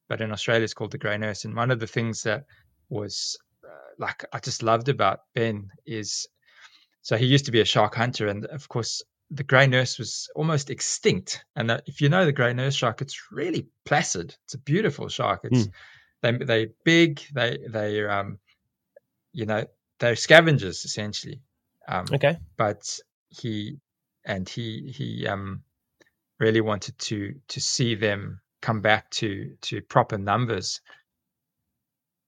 but in Australia it's called the grey nurse. And one of the things that was uh, like I just loved about Ben is so he used to be a shark hunter, and of course the grey nurse was almost extinct. And uh, if you know the grey nurse shark, it's really placid. It's a beautiful shark. It's they they big. They they um you know they're scavengers essentially. Um, okay. but he and he he um really wanted to to see them come back to to proper numbers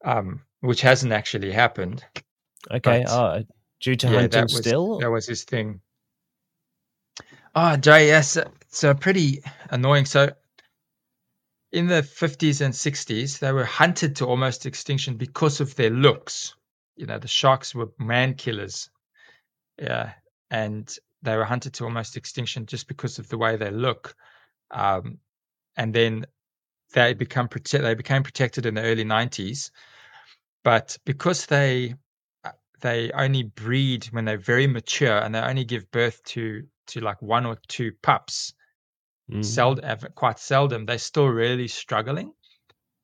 um which hasn't actually happened Okay. but- Oh, due to yeah hunting that was still. that was his thing oh jay yes it's uh, pretty annoying so in the 50s and 60s they were hunted to almost extinction because of their looks you know the sharks were man killers yeah and they were hunted to almost extinction just because of the way they look um, and then they become prote- they became protected in the early 90s but because they uh, they only breed when they're very mature and they only give birth to to like one or two pups Mm. seldom quite seldom they're still really struggling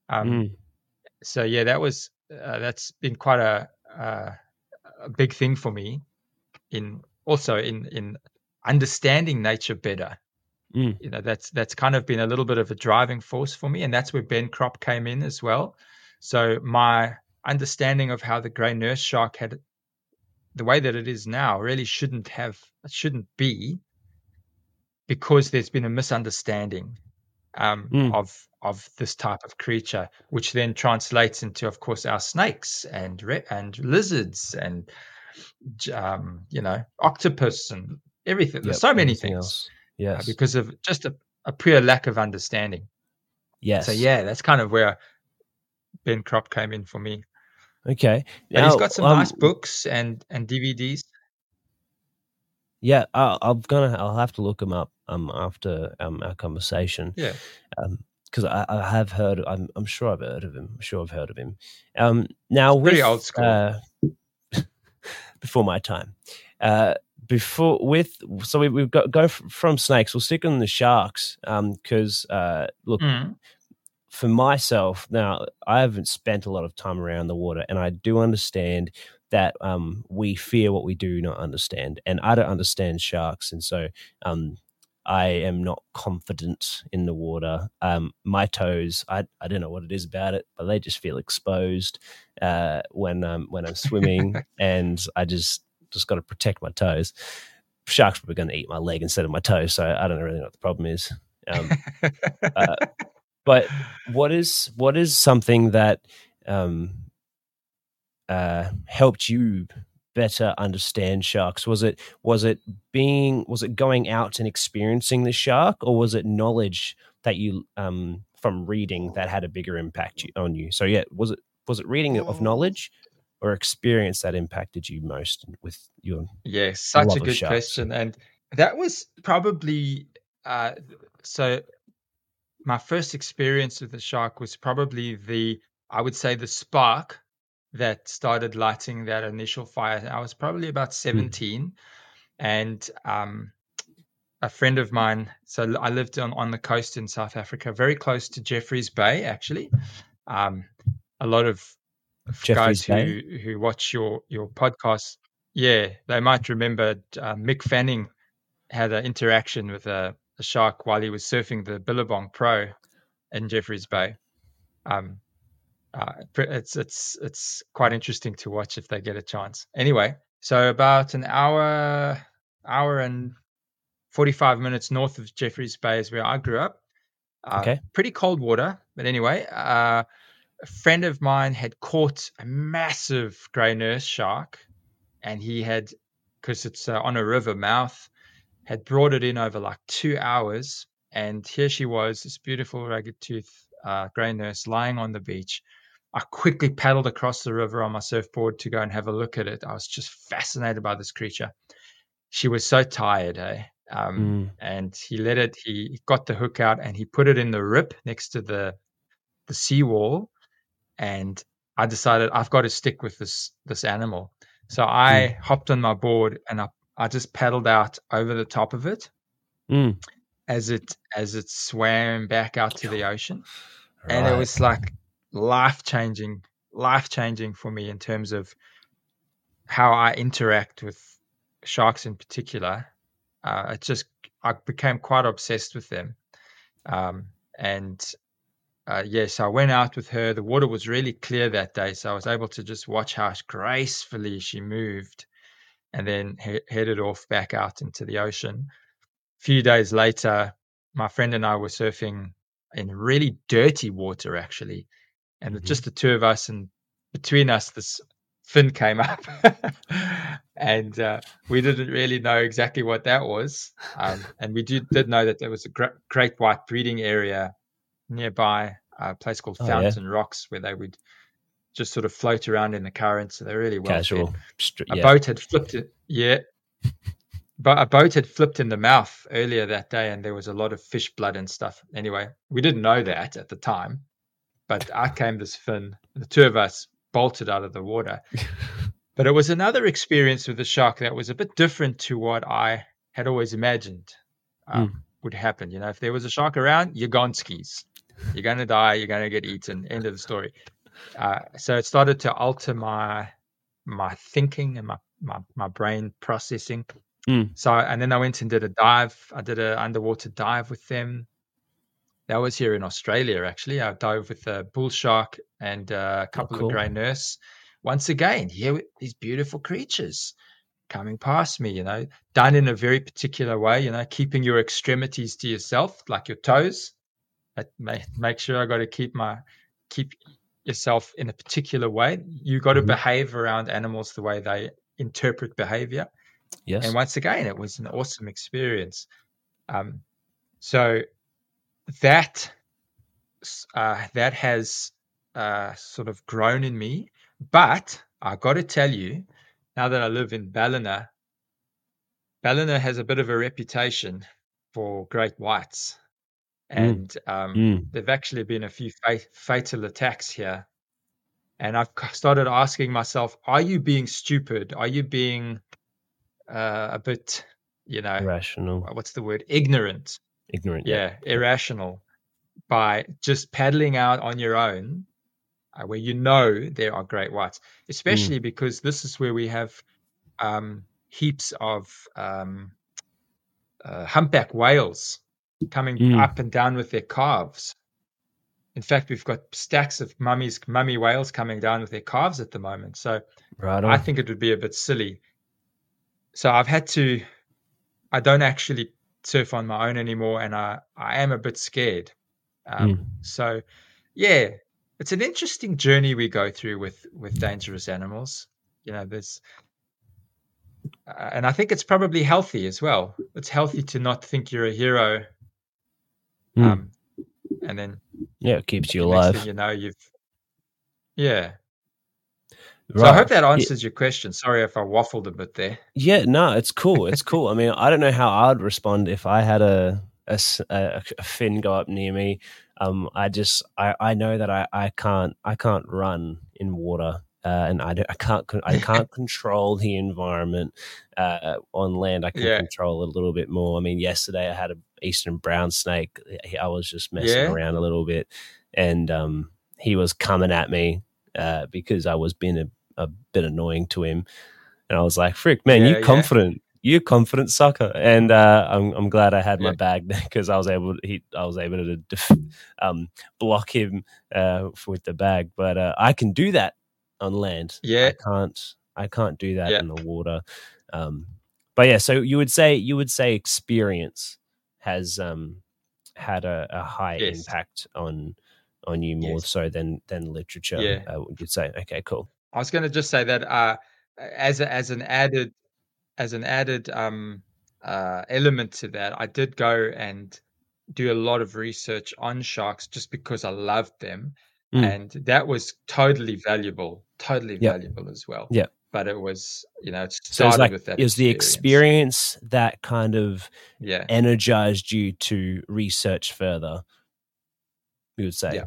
um, Mm. so yeah that was uh, that's been quite a, a a big thing for me in also in in understanding nature better Mm. you know that's that's kind of been a little bit of a driving force for me and that's where Ben Cropp came in as well so my understanding of how the gray nurse shark had the way that it is now really shouldn't have shouldn't be because there's been a misunderstanding um, Mm. of of this type of creature, which then translates into, of course, our snakes and re- and lizards and um, you know octopus and everything. Yep, There's so many things else. uh, Yes. because of just a, a pure lack of understanding. yes. So yeah, that's kind of where Ben Cropp came in for me. Okay. But he's got some um, nice books and and DVDs. Yeah, I, I'm gonna. I'll have to look him up um after um our conversation. Yeah. because I, I have heard. I'm I'm sure I've heard of him. I'm sure I've heard of him. Um, now It's pretty old school. Uh, before my time. Uh, before with so we, we've got go from snakes. We'll stick on the sharks. Um, because uh, look Mm. for myself now, I haven't spent a lot of time around the water, and I do understand that um we fear what we do not understand, and I don't understand sharks, and so um I am not confident in the water. Um, my toes, I, I don't know what it is about it, but they just feel exposed uh, when um, when I'm swimming, and I just just got to protect my toes. Sharks probably going to eat my leg instead of my toes, so I don't really know what the problem is. Um, uh, but what is what is something that um, uh, helped you better understand sharks? Was it was it being was it going out and experiencing the shark, or was it knowledge that you um, from reading that had a bigger impact on you? So yeah, was it was it reading of knowledge or experience that impacted you most with your Yes, such love a good question. And that was probably uh, so. My first experience with the shark was probably the, I would say, the spark that started lighting that initial fire. I was probably about 17, and um, a friend of mine. So I lived on, on the coast in South Africa, very close to Jeffreys Bay, actually. Um, a lot of of Jeffreys guys Bay? who who watch your your podcast, yeah, they might remember uh, Mick Fanning had an interaction with a, a shark while he was surfing the Billabong Pro in Jeffreys Bay. Um, uh, it's it's it's quite interesting to watch if they get a chance. Anyway, so about an hour hour and forty five minutes north of Jeffreys Bay is where I grew up. Uh, Okay. Pretty cold water, but anyway, uh, a friend of mine had caught a massive grey nurse shark, and he had, because it's uh, on a river mouth, had brought it in over like two hours. And here she was, this beautiful ragged tooth uh, grey nurse lying on the beach. I quickly paddled across the river on my surfboard to go and have a look at it. I was just fascinated by this creature. She was so tired, eh? Um, Mm. and he let it he got the hook out and he put it in the rip next to the the seawall and i decided i've got to stick with this this animal so i hopped on my board and i i just paddled out over the top of it Mm. As it as it swam back out to the ocean. And it was like life changing life changing for me in terms of how i interact with sharks in particular. Uh, it just i became quite obsessed with them. Um, and uh, yes i went out with her. The water was really clear that day so i was able to just watch how gracefully she moved and then he- headed off back out into the ocean few days later my friend and i were surfing in really dirty water actually and Mhm. just the two of us and between us this fin came up and uh, we didn't really know exactly what that was um, and we did, did know that there was a great, great white breeding area nearby a place called Oh, yeah. fountain rocks where they would just sort of float around in the current so they're really well casual. Str- a yeah. boat had flipped it yeah but a boat had flipped in the mouth earlier that day and there was a lot of fish blood and stuff. Anyway we didn't know that at the time but out came this fin the two of us bolted out of the water. But it was another experience with the shark that was a bit different to what i had always imagined um, would happen. You know if there was a shark around you're gone skis. You're going to die you're going to get eaten. End of the story. Uh, so it started to alter my my thinking and my my, my brain processing. Mm. So and then I went and did a dive. I did an underwater dive with them. That was here in Australia actually. I dove with a bull shark and a couple cool. of grey nurse. Once again, here with these beautiful creatures coming past me. You know, done in a very particular way. You know, keeping your extremities to yourself, like your toes. make, make sure I got to keep my keep yourself in a particular way. You got to Mhm. behave around animals the way they interpret behavior. Yes. And once again, it was an awesome experience. Um, so that uh, that has uh, sort of grown in me. But I got to tell you, now that I live in Ballina, Ballina has a bit of a reputation for great whites, and um, Mm. there've actually been a few fa- fatal attacks here. And I've started asking myself, are you being stupid? Are you being uh, a bit, you know, Irrational, what's the word? Ignorant. ignorant. Yeah, irrational by just paddling out on your own uh, where you know there are great whites, especially because this is where we have um, heaps of um, uh, humpback whales coming Mm. up and down with their calves. In fact, we've got stacks of mummies, mummy whales coming down with their calves at the moment. So Right. I think it would be a bit silly. So I've had to. I don't actually surf on my own anymore, and I I am a bit scared. Um, Mm. So, yeah, it's an interesting journey we go through with with dangerous animals. You know, there's, uh, and I think it's probably healthy as well. It's healthy to not think you're a hero, Mm. um, and then yeah, it keeps you alive. you know, you've, yeah. Right. So I hope that Yeah. answers your question. Sorry if I waffled a bit there. Yeah, no, it's cool. It's cool. I mean, I don't know how I'd respond if I had a a fin go up near me. Um, I just I, I know that I, I can't I can't run in water, uh, and I, don't- I can't I can't control the environment uh, on land. I can Yeah. control it a little bit more. I mean, yesterday I had an eastern brown snake. I was just messing Yeah. around a little bit, and um, he was coming at me uh, because I was being a, a bit annoying to him. And I was like, "Frick, man, Yeah, you yeah. confident? You confident sucker?" And uh, I'm I'm glad I had my Yeah. bag because I was able to, he I was able to def- um, block him uh, with the bag. But uh, I can do that on land. Yeah. I can't I can't do that Yeah. in the water. Um, but yeah, so you would say you would say experience has um, had a, a high Yes. impact on on you more Yes. so than than literature. Yeah. Uh, you'd say, okay, cool. I was going to just say that uh, as a, as an added as an added um, uh, element to that, I did go and do a lot of research on sharks just because I loved them, Mm. and that was totally valuable, totally Yep. valuable as well. Yeah. But it was, you know, it started it's like with that. it was the experience that kind of Yeah. energized you to research further. We would say, Yeah.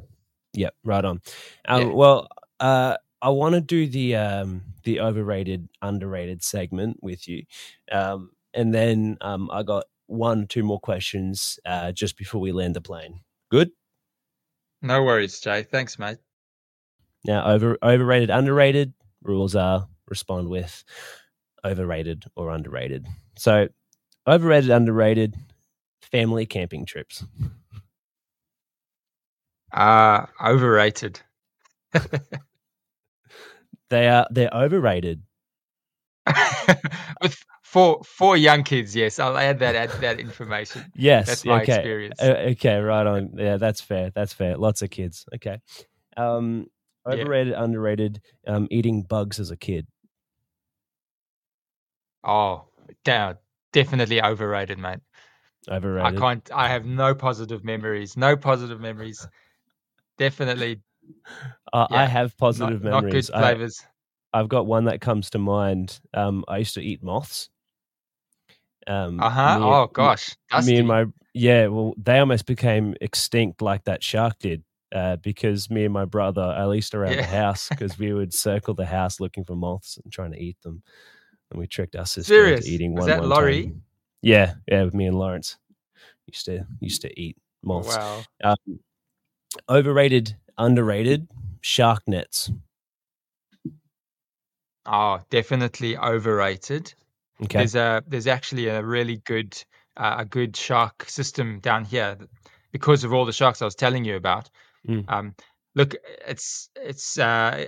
Yep, right on. Um, Yeah. Well, uh, I want to do the um, the overrated, underrated segment with you, um, and then um, I got one, two more questions uh, just before we land the plane. Good. No worries, Jay. Thanks, mate. Now, over overrated, underrated rules are respond with overrated or underrated. So, overrated, underrated, family camping trips. Uh overrated. They are they're overrated. with four four young kids, yes, I'll add that add that information. Yes, That's my okay. experience. Uh, okay, right on. Yeah, that's fair. That's fair. Lots of kids. Okay. Um, Yeah. overrated, underrated. Um, eating bugs as a kid. Oh, down. Definitely overrated, mate. Overrated. I can't. I have no positive memories. No positive memories. Definitely Uh, I yeah, have not, positive not good memories. I, flavors. I've got one that comes to mind. Um, I used to eat moths. Um, Uh huh. Oh gosh, dusty. me and my yeah well they almost became extinct like that shark did uh, because me and my brother at least around the house because we would circle the house looking for moths and trying to eat them and we tricked our sister Serious? into eating Was one that one Laurie? time. yeah yeah with me and lawrence used to used to eat moths Wow. um, overrated underrated shark nets Oh, definitely overrated. okay There's a there's actually a really good uh, a good shark system down here because of all the sharks I was telling you about. Mm. Um, look, it's it's uh,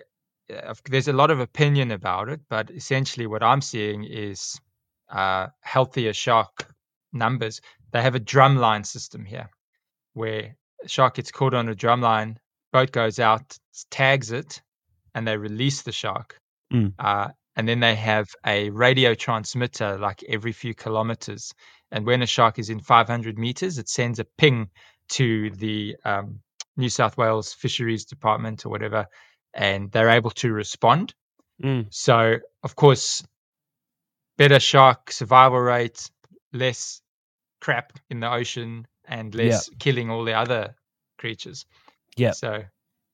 uh, there's a lot of opinion about it, but essentially what I'm seeing is uh, healthier shark numbers. They have a drumline system here, where shark gets caught on a drum line, boat goes out, tags it, and they release the shark. Mm. Uh, and then they have a radio transmitter like every few kilometers. And when a shark is in 500 meters, it sends a ping to the um, New South Wales Fisheries Department or whatever, and they're able to respond. Mm. So, of course, better shark survival rate, less crap in the ocean, and less killing all the other creatures. Yeah. So,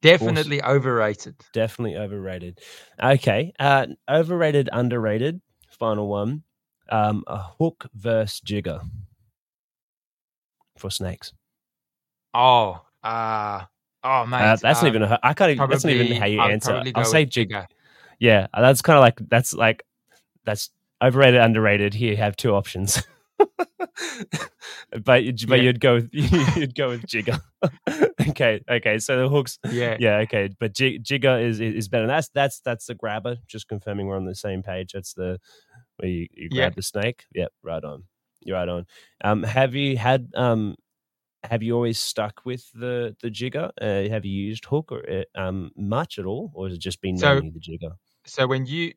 definitely overrated. Definitely overrated. Okay. Uh, overrated, underrated. Final one. Um, a hook versus jigger for snakes. Oh, uh, oh man, Uh, that's not even. A, I can't. Even, that's not even how you I'd answer. I'll say with jigger. Yeah, that's kind of like that's like that's overrated, underrated. Here, you have two options. but but Yeah. you'd go with, you'd go with jigger. okay, okay. So the hooks. Yeah, Yeah, okay. But jig, jigger is is better. That's that's that's the grabber. Just confirming we're on the same page. That's the where you, you Yeah. grab the snake. Yep, right on. You're right on. Um, have you had um, have you always stuck with the the jigger? Uh, have you used hook or uh, um much at all, or has it just been So- mainly the jigger? So when you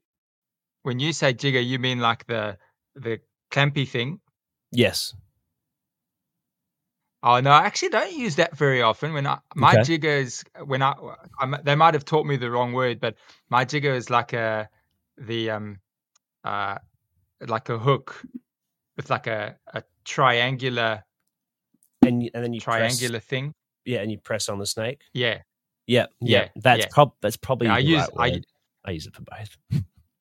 when you say jigger, you mean like the the clampy thing? Yes. Oh no, I actually don't use that very often. When I, my Okay. jigger is when I, I they might have taught me the wrong word, but my jigger is like a the um uh like a hook with like a a triangular And and then you press- triangular thing. yeah, and you press on the snake. Yeah, Yeah, yeah. Yeah, That's yeah. prob that's probably Yeah, I use right I. I use it for both.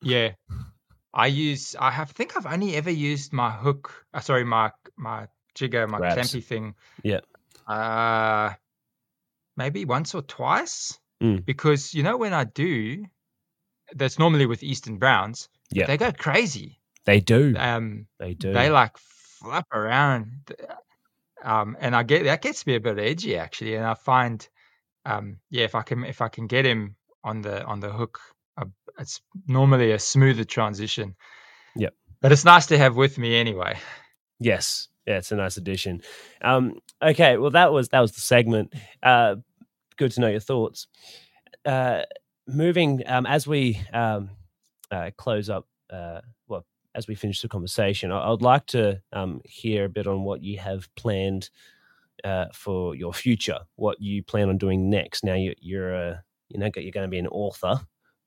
yeah I use I have think I've only ever used my hook. Uh, sorry, my my jigger, my Grabs. clampy thing. Yeah. Uh, maybe once or twice. Mm. Because you know when I do, that's normally with Eastern Browns. Yeah. they go crazy. They do. Um, They do. they like flap around. Um, and I get that gets me a bit edgy actually. And I find, um, yeah, if I can if I can get him on the on the hook, uh, it's normally a smoother transition. Yep. But it's nice to have with me anyway. Yes. Yeah, it's a nice addition. Um, okay, well that was that was the segment. Uh, good to know your thoughts. Uh, moving um, as we um, uh, close up, uh, well, as we finish the conversation, I, I would like to um, hear a bit on what you have planned uh, for your future. What you plan on doing next? Now you, you're a you know you're going to be an author.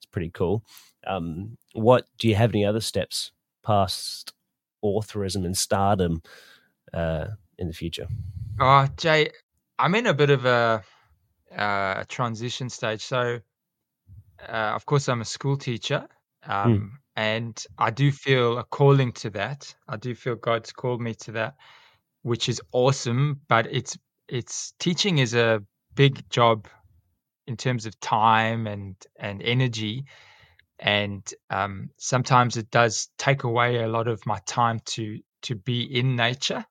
It's pretty cool. Um, what do you have any other steps past authorism and stardom uh, in the future? Oh, Jay, I'm in a bit of a, uh, a transition stage. So, uh, of course, I'm a school teacher, um, and I do feel a calling to that. I do feel God's called me to that, which is awesome. But it's it's teaching is a big job in terms of time and and energy, and um, sometimes it does take away a lot of my time to to be in nature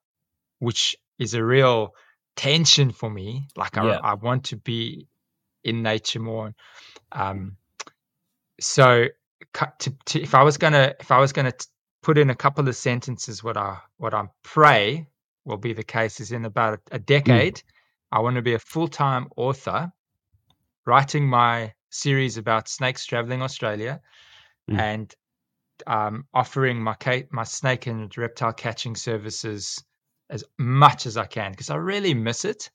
which is a real tension for me. Like I, Yeah. I want to be in nature more. Um, so to, to, if I was gonna if I was gonna put in a couple of sentences, what I what I pray will be the case is in about a, a decade, I want to be a full time author, writing my series about snakes traveling Australia, Mm. and um, offering my my snake and reptile catching services as much as I can because I really miss it.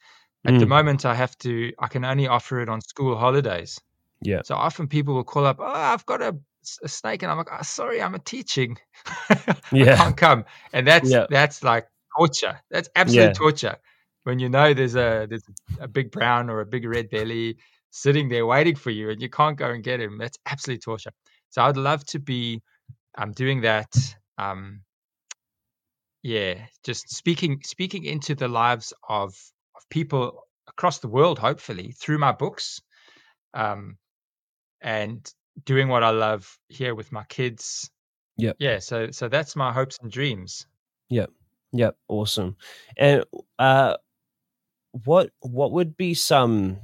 At the Mm. moment, I have to. I can only offer it on school holidays. Yeah. So often people will call up, "Oh, I've got a snake," and I'm like, oh, "Sorry, I'm a teaching. I Yeah. can't come." And that's Yeah. that's like torture. That's absolute Yeah. torture. When you know there's a there's a big brown or a big red belly sitting there waiting for you, and you can't go and get him. That's absolute torture. So I'd love to be um, doing that. Um, yeah, just speaking speaking into the lives of of people across the world, hopefully through my books, um, and doing what I love here with my kids. Yep. Yeah. So so that's my hopes and dreams. Yeah. Yep, awesome. And uh, what what would be some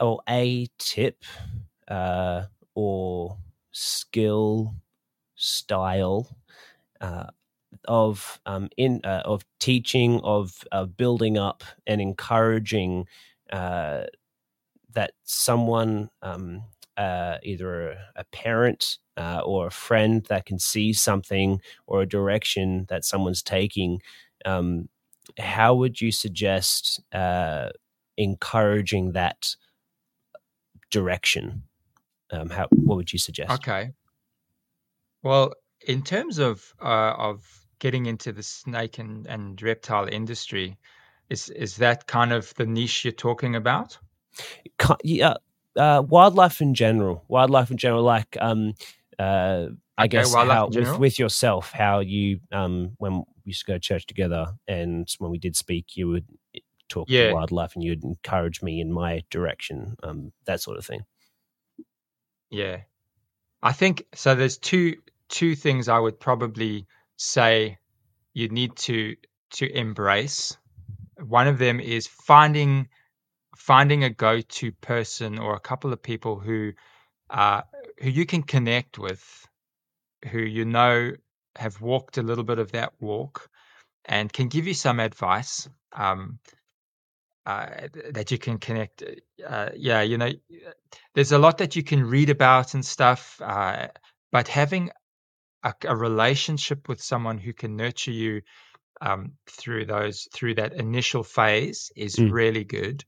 or a tip uh, or skill style? Uh, of um, in uh, of teaching, of uh, building up and encouraging uh, that someone, um, uh, either a, parent or a friend, that can see something or a direction that someone's taking. Um, how would you suggest encouraging that direction? Um, how what would you suggest? Okay. Well, in terms of uh, of getting into the snake and, and reptile industry, is is that kind of the niche you're talking about? Yeah, uh, wildlife in general. Wildlife in general, like um, uh, I okay, guess how with, with yourself, how you um, when we used to go to church together, and when we did speak, you would talk yeah. to wildlife, and you'd encourage me in my direction, um, that sort of thing. Yeah, I think so. There's two two things I would probably say you need to to embrace. One of them is finding finding a go-to person or a couple of people who uh, who you can connect with, who you know have walked a little bit of that walk, and can give you some advice um, uh, that you can connect. Uh, yeah, you know, there's a lot that you can read about and stuff, uh, but having a, a relationship with someone who can nurture you um, through those through that initial phase is mm. really good.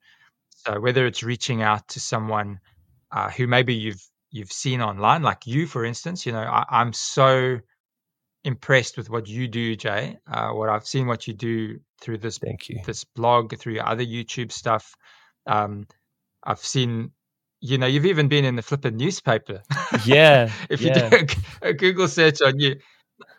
So whether it's reaching out to someone uh, who maybe you've you've seen online, like you, for instance, you know, I, am so impressed with what you do, Jay. Uh, what I've seen, what you do through this Thank you. this blog, through your other YouTube stuff. Um, I've seen you know, you've even been in the flippin' newspaper. Yeah. if yeah. you do a, Google search on you,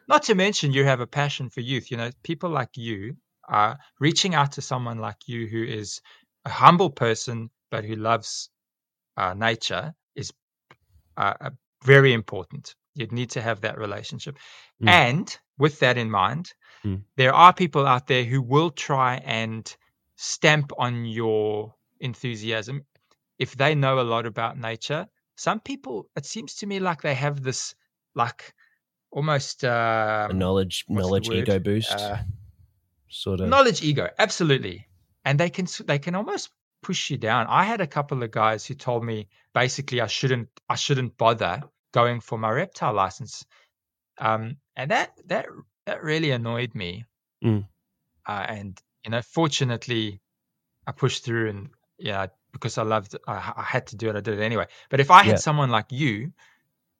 not to mention you have a passion for youth. You know, people like you are reaching out to someone like you who is a humble person but who loves uh, nature is uh, very important. You'd need to have that relationship. Mm. And with that in mind, mm. there are people out there who will try and stamp on your enthusiasm if they know a lot about nature, some people, it seems to me like they have this, like almost um, a knowledge knowledge ego boost, uh, sort of knowledge ego, absolutely. And they can they can almost push you down. I had a couple of guys who told me basically I shouldn't I shouldn't bother going for my reptile license, um, and that that that really annoyed me. Mm. Uh, and you know, fortunately, I pushed through and yeah, because I loved I, I, had to do it. I did it anyway. But if I had yeah. someone like you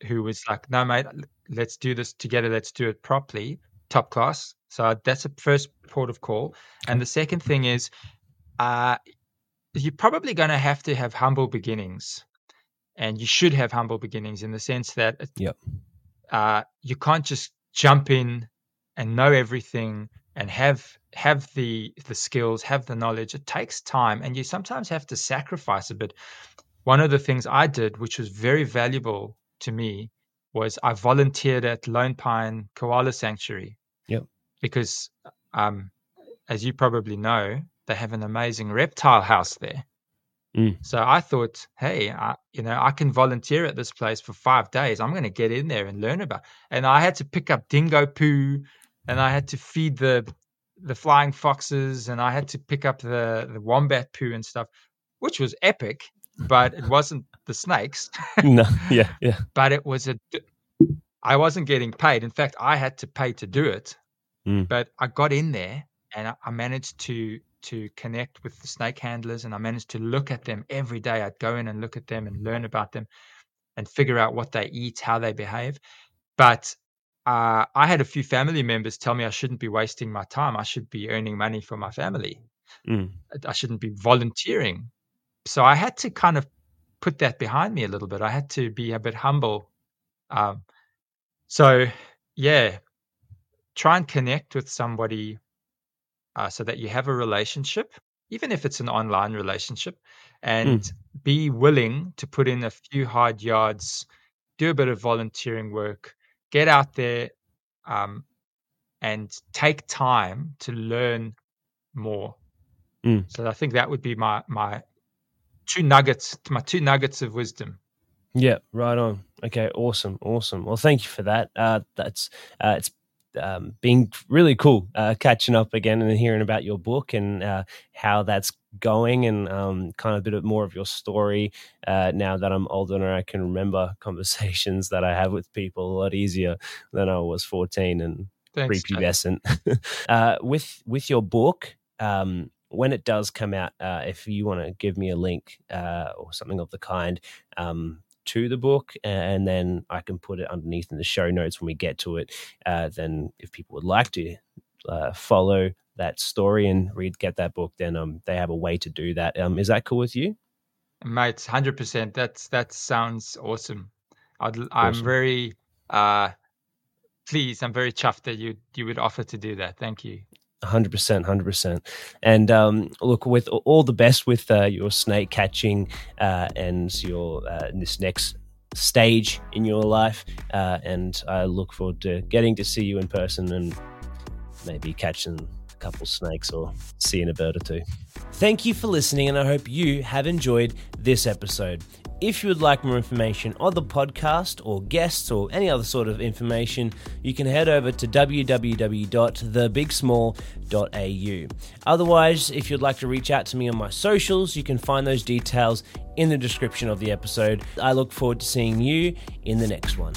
who was like, no, mate, let's do this together. Let's do it properly, top class. So that's a first port of call. And the second thing is, uh, you're probably going to have to have humble beginnings, and you should have humble beginnings in the sense that yep. uh, you can't just jump in and know everything and have have the the skills, have the knowledge. It takes time, and you sometimes have to sacrifice a bit. One of the things I did, which was very valuable to me, was I volunteered at Lone Pine Koala Sanctuary. Yep. Because, um, as you probably know, they have an amazing reptile house there. Mm. So I thought, hey, I, you know, I can volunteer at this place for five days. I'm going to get in there and learn about. And I had to pick up dingo poo and I had to feed the the flying foxes, and I had to pick up the the wombat poo and stuff, which was epic. But it wasn't the snakes. no, yeah, yeah. But it was a. I wasn't getting paid. In fact, I had to pay to do it. Mm. But I got in there, and I managed to to connect with the snake handlers, and I managed to look at them every day. I'd go in and look at them and learn about them, and figure out what they eat, how they behave. But uh, I had a few family members tell me I shouldn't be wasting my time. I should be earning money for my family. Mm. I shouldn't be volunteering. So I had to kind of put that behind me a little bit. I had to be a bit humble. Um, so, yeah, try and connect with somebody uh, so that you have a relationship, even if it's an online relationship, and mm. be willing to put in a few hard yards, do a bit of volunteering work get out there um, and take time to learn more. Mm. So I think that would be my my two nuggets, my two nuggets of wisdom. Yeah, right on. Okay, awesome, awesome. Well, thank you for that. Uh, that's uh, it's um, being really cool uh, catching up again and hearing about your book and uh, how that's going and um, kind of a bit of more of your story uh, now that I'm older and I can remember conversations that I have with people a lot easier than I was 14 and Thanks, prepubescent. uh, with with your book, um, when it does come out, uh, if you want to give me a link uh, or something of the kind, um, to the book, and then I can put it underneath in the show notes when we get to it. Uh, then, if people would like to uh, follow that story and read get that book, then um, they have a way to do that. Um, is that cool with you? Mate, hundred percent. That's that sounds awesome. i am very uh, pleased. I'm very chuffed that you you would offer to do that. Thank you. Hundred percent, hundred percent. And um, look, with all the best with uh, your snake catching uh, and your uh, this next stage in your life. Uh, and I look forward to getting to see you in person and maybe catching a couple snakes or seeing a bird or two. Thank you for listening, and I hope you have enjoyed this episode. If you would like more information on the podcast or guests or any other sort of information, you can head over to www.thebigsmall.au. Otherwise, if you'd like to reach out to me on my socials, you can find those details in the description of the episode. I look forward to seeing you in the next one.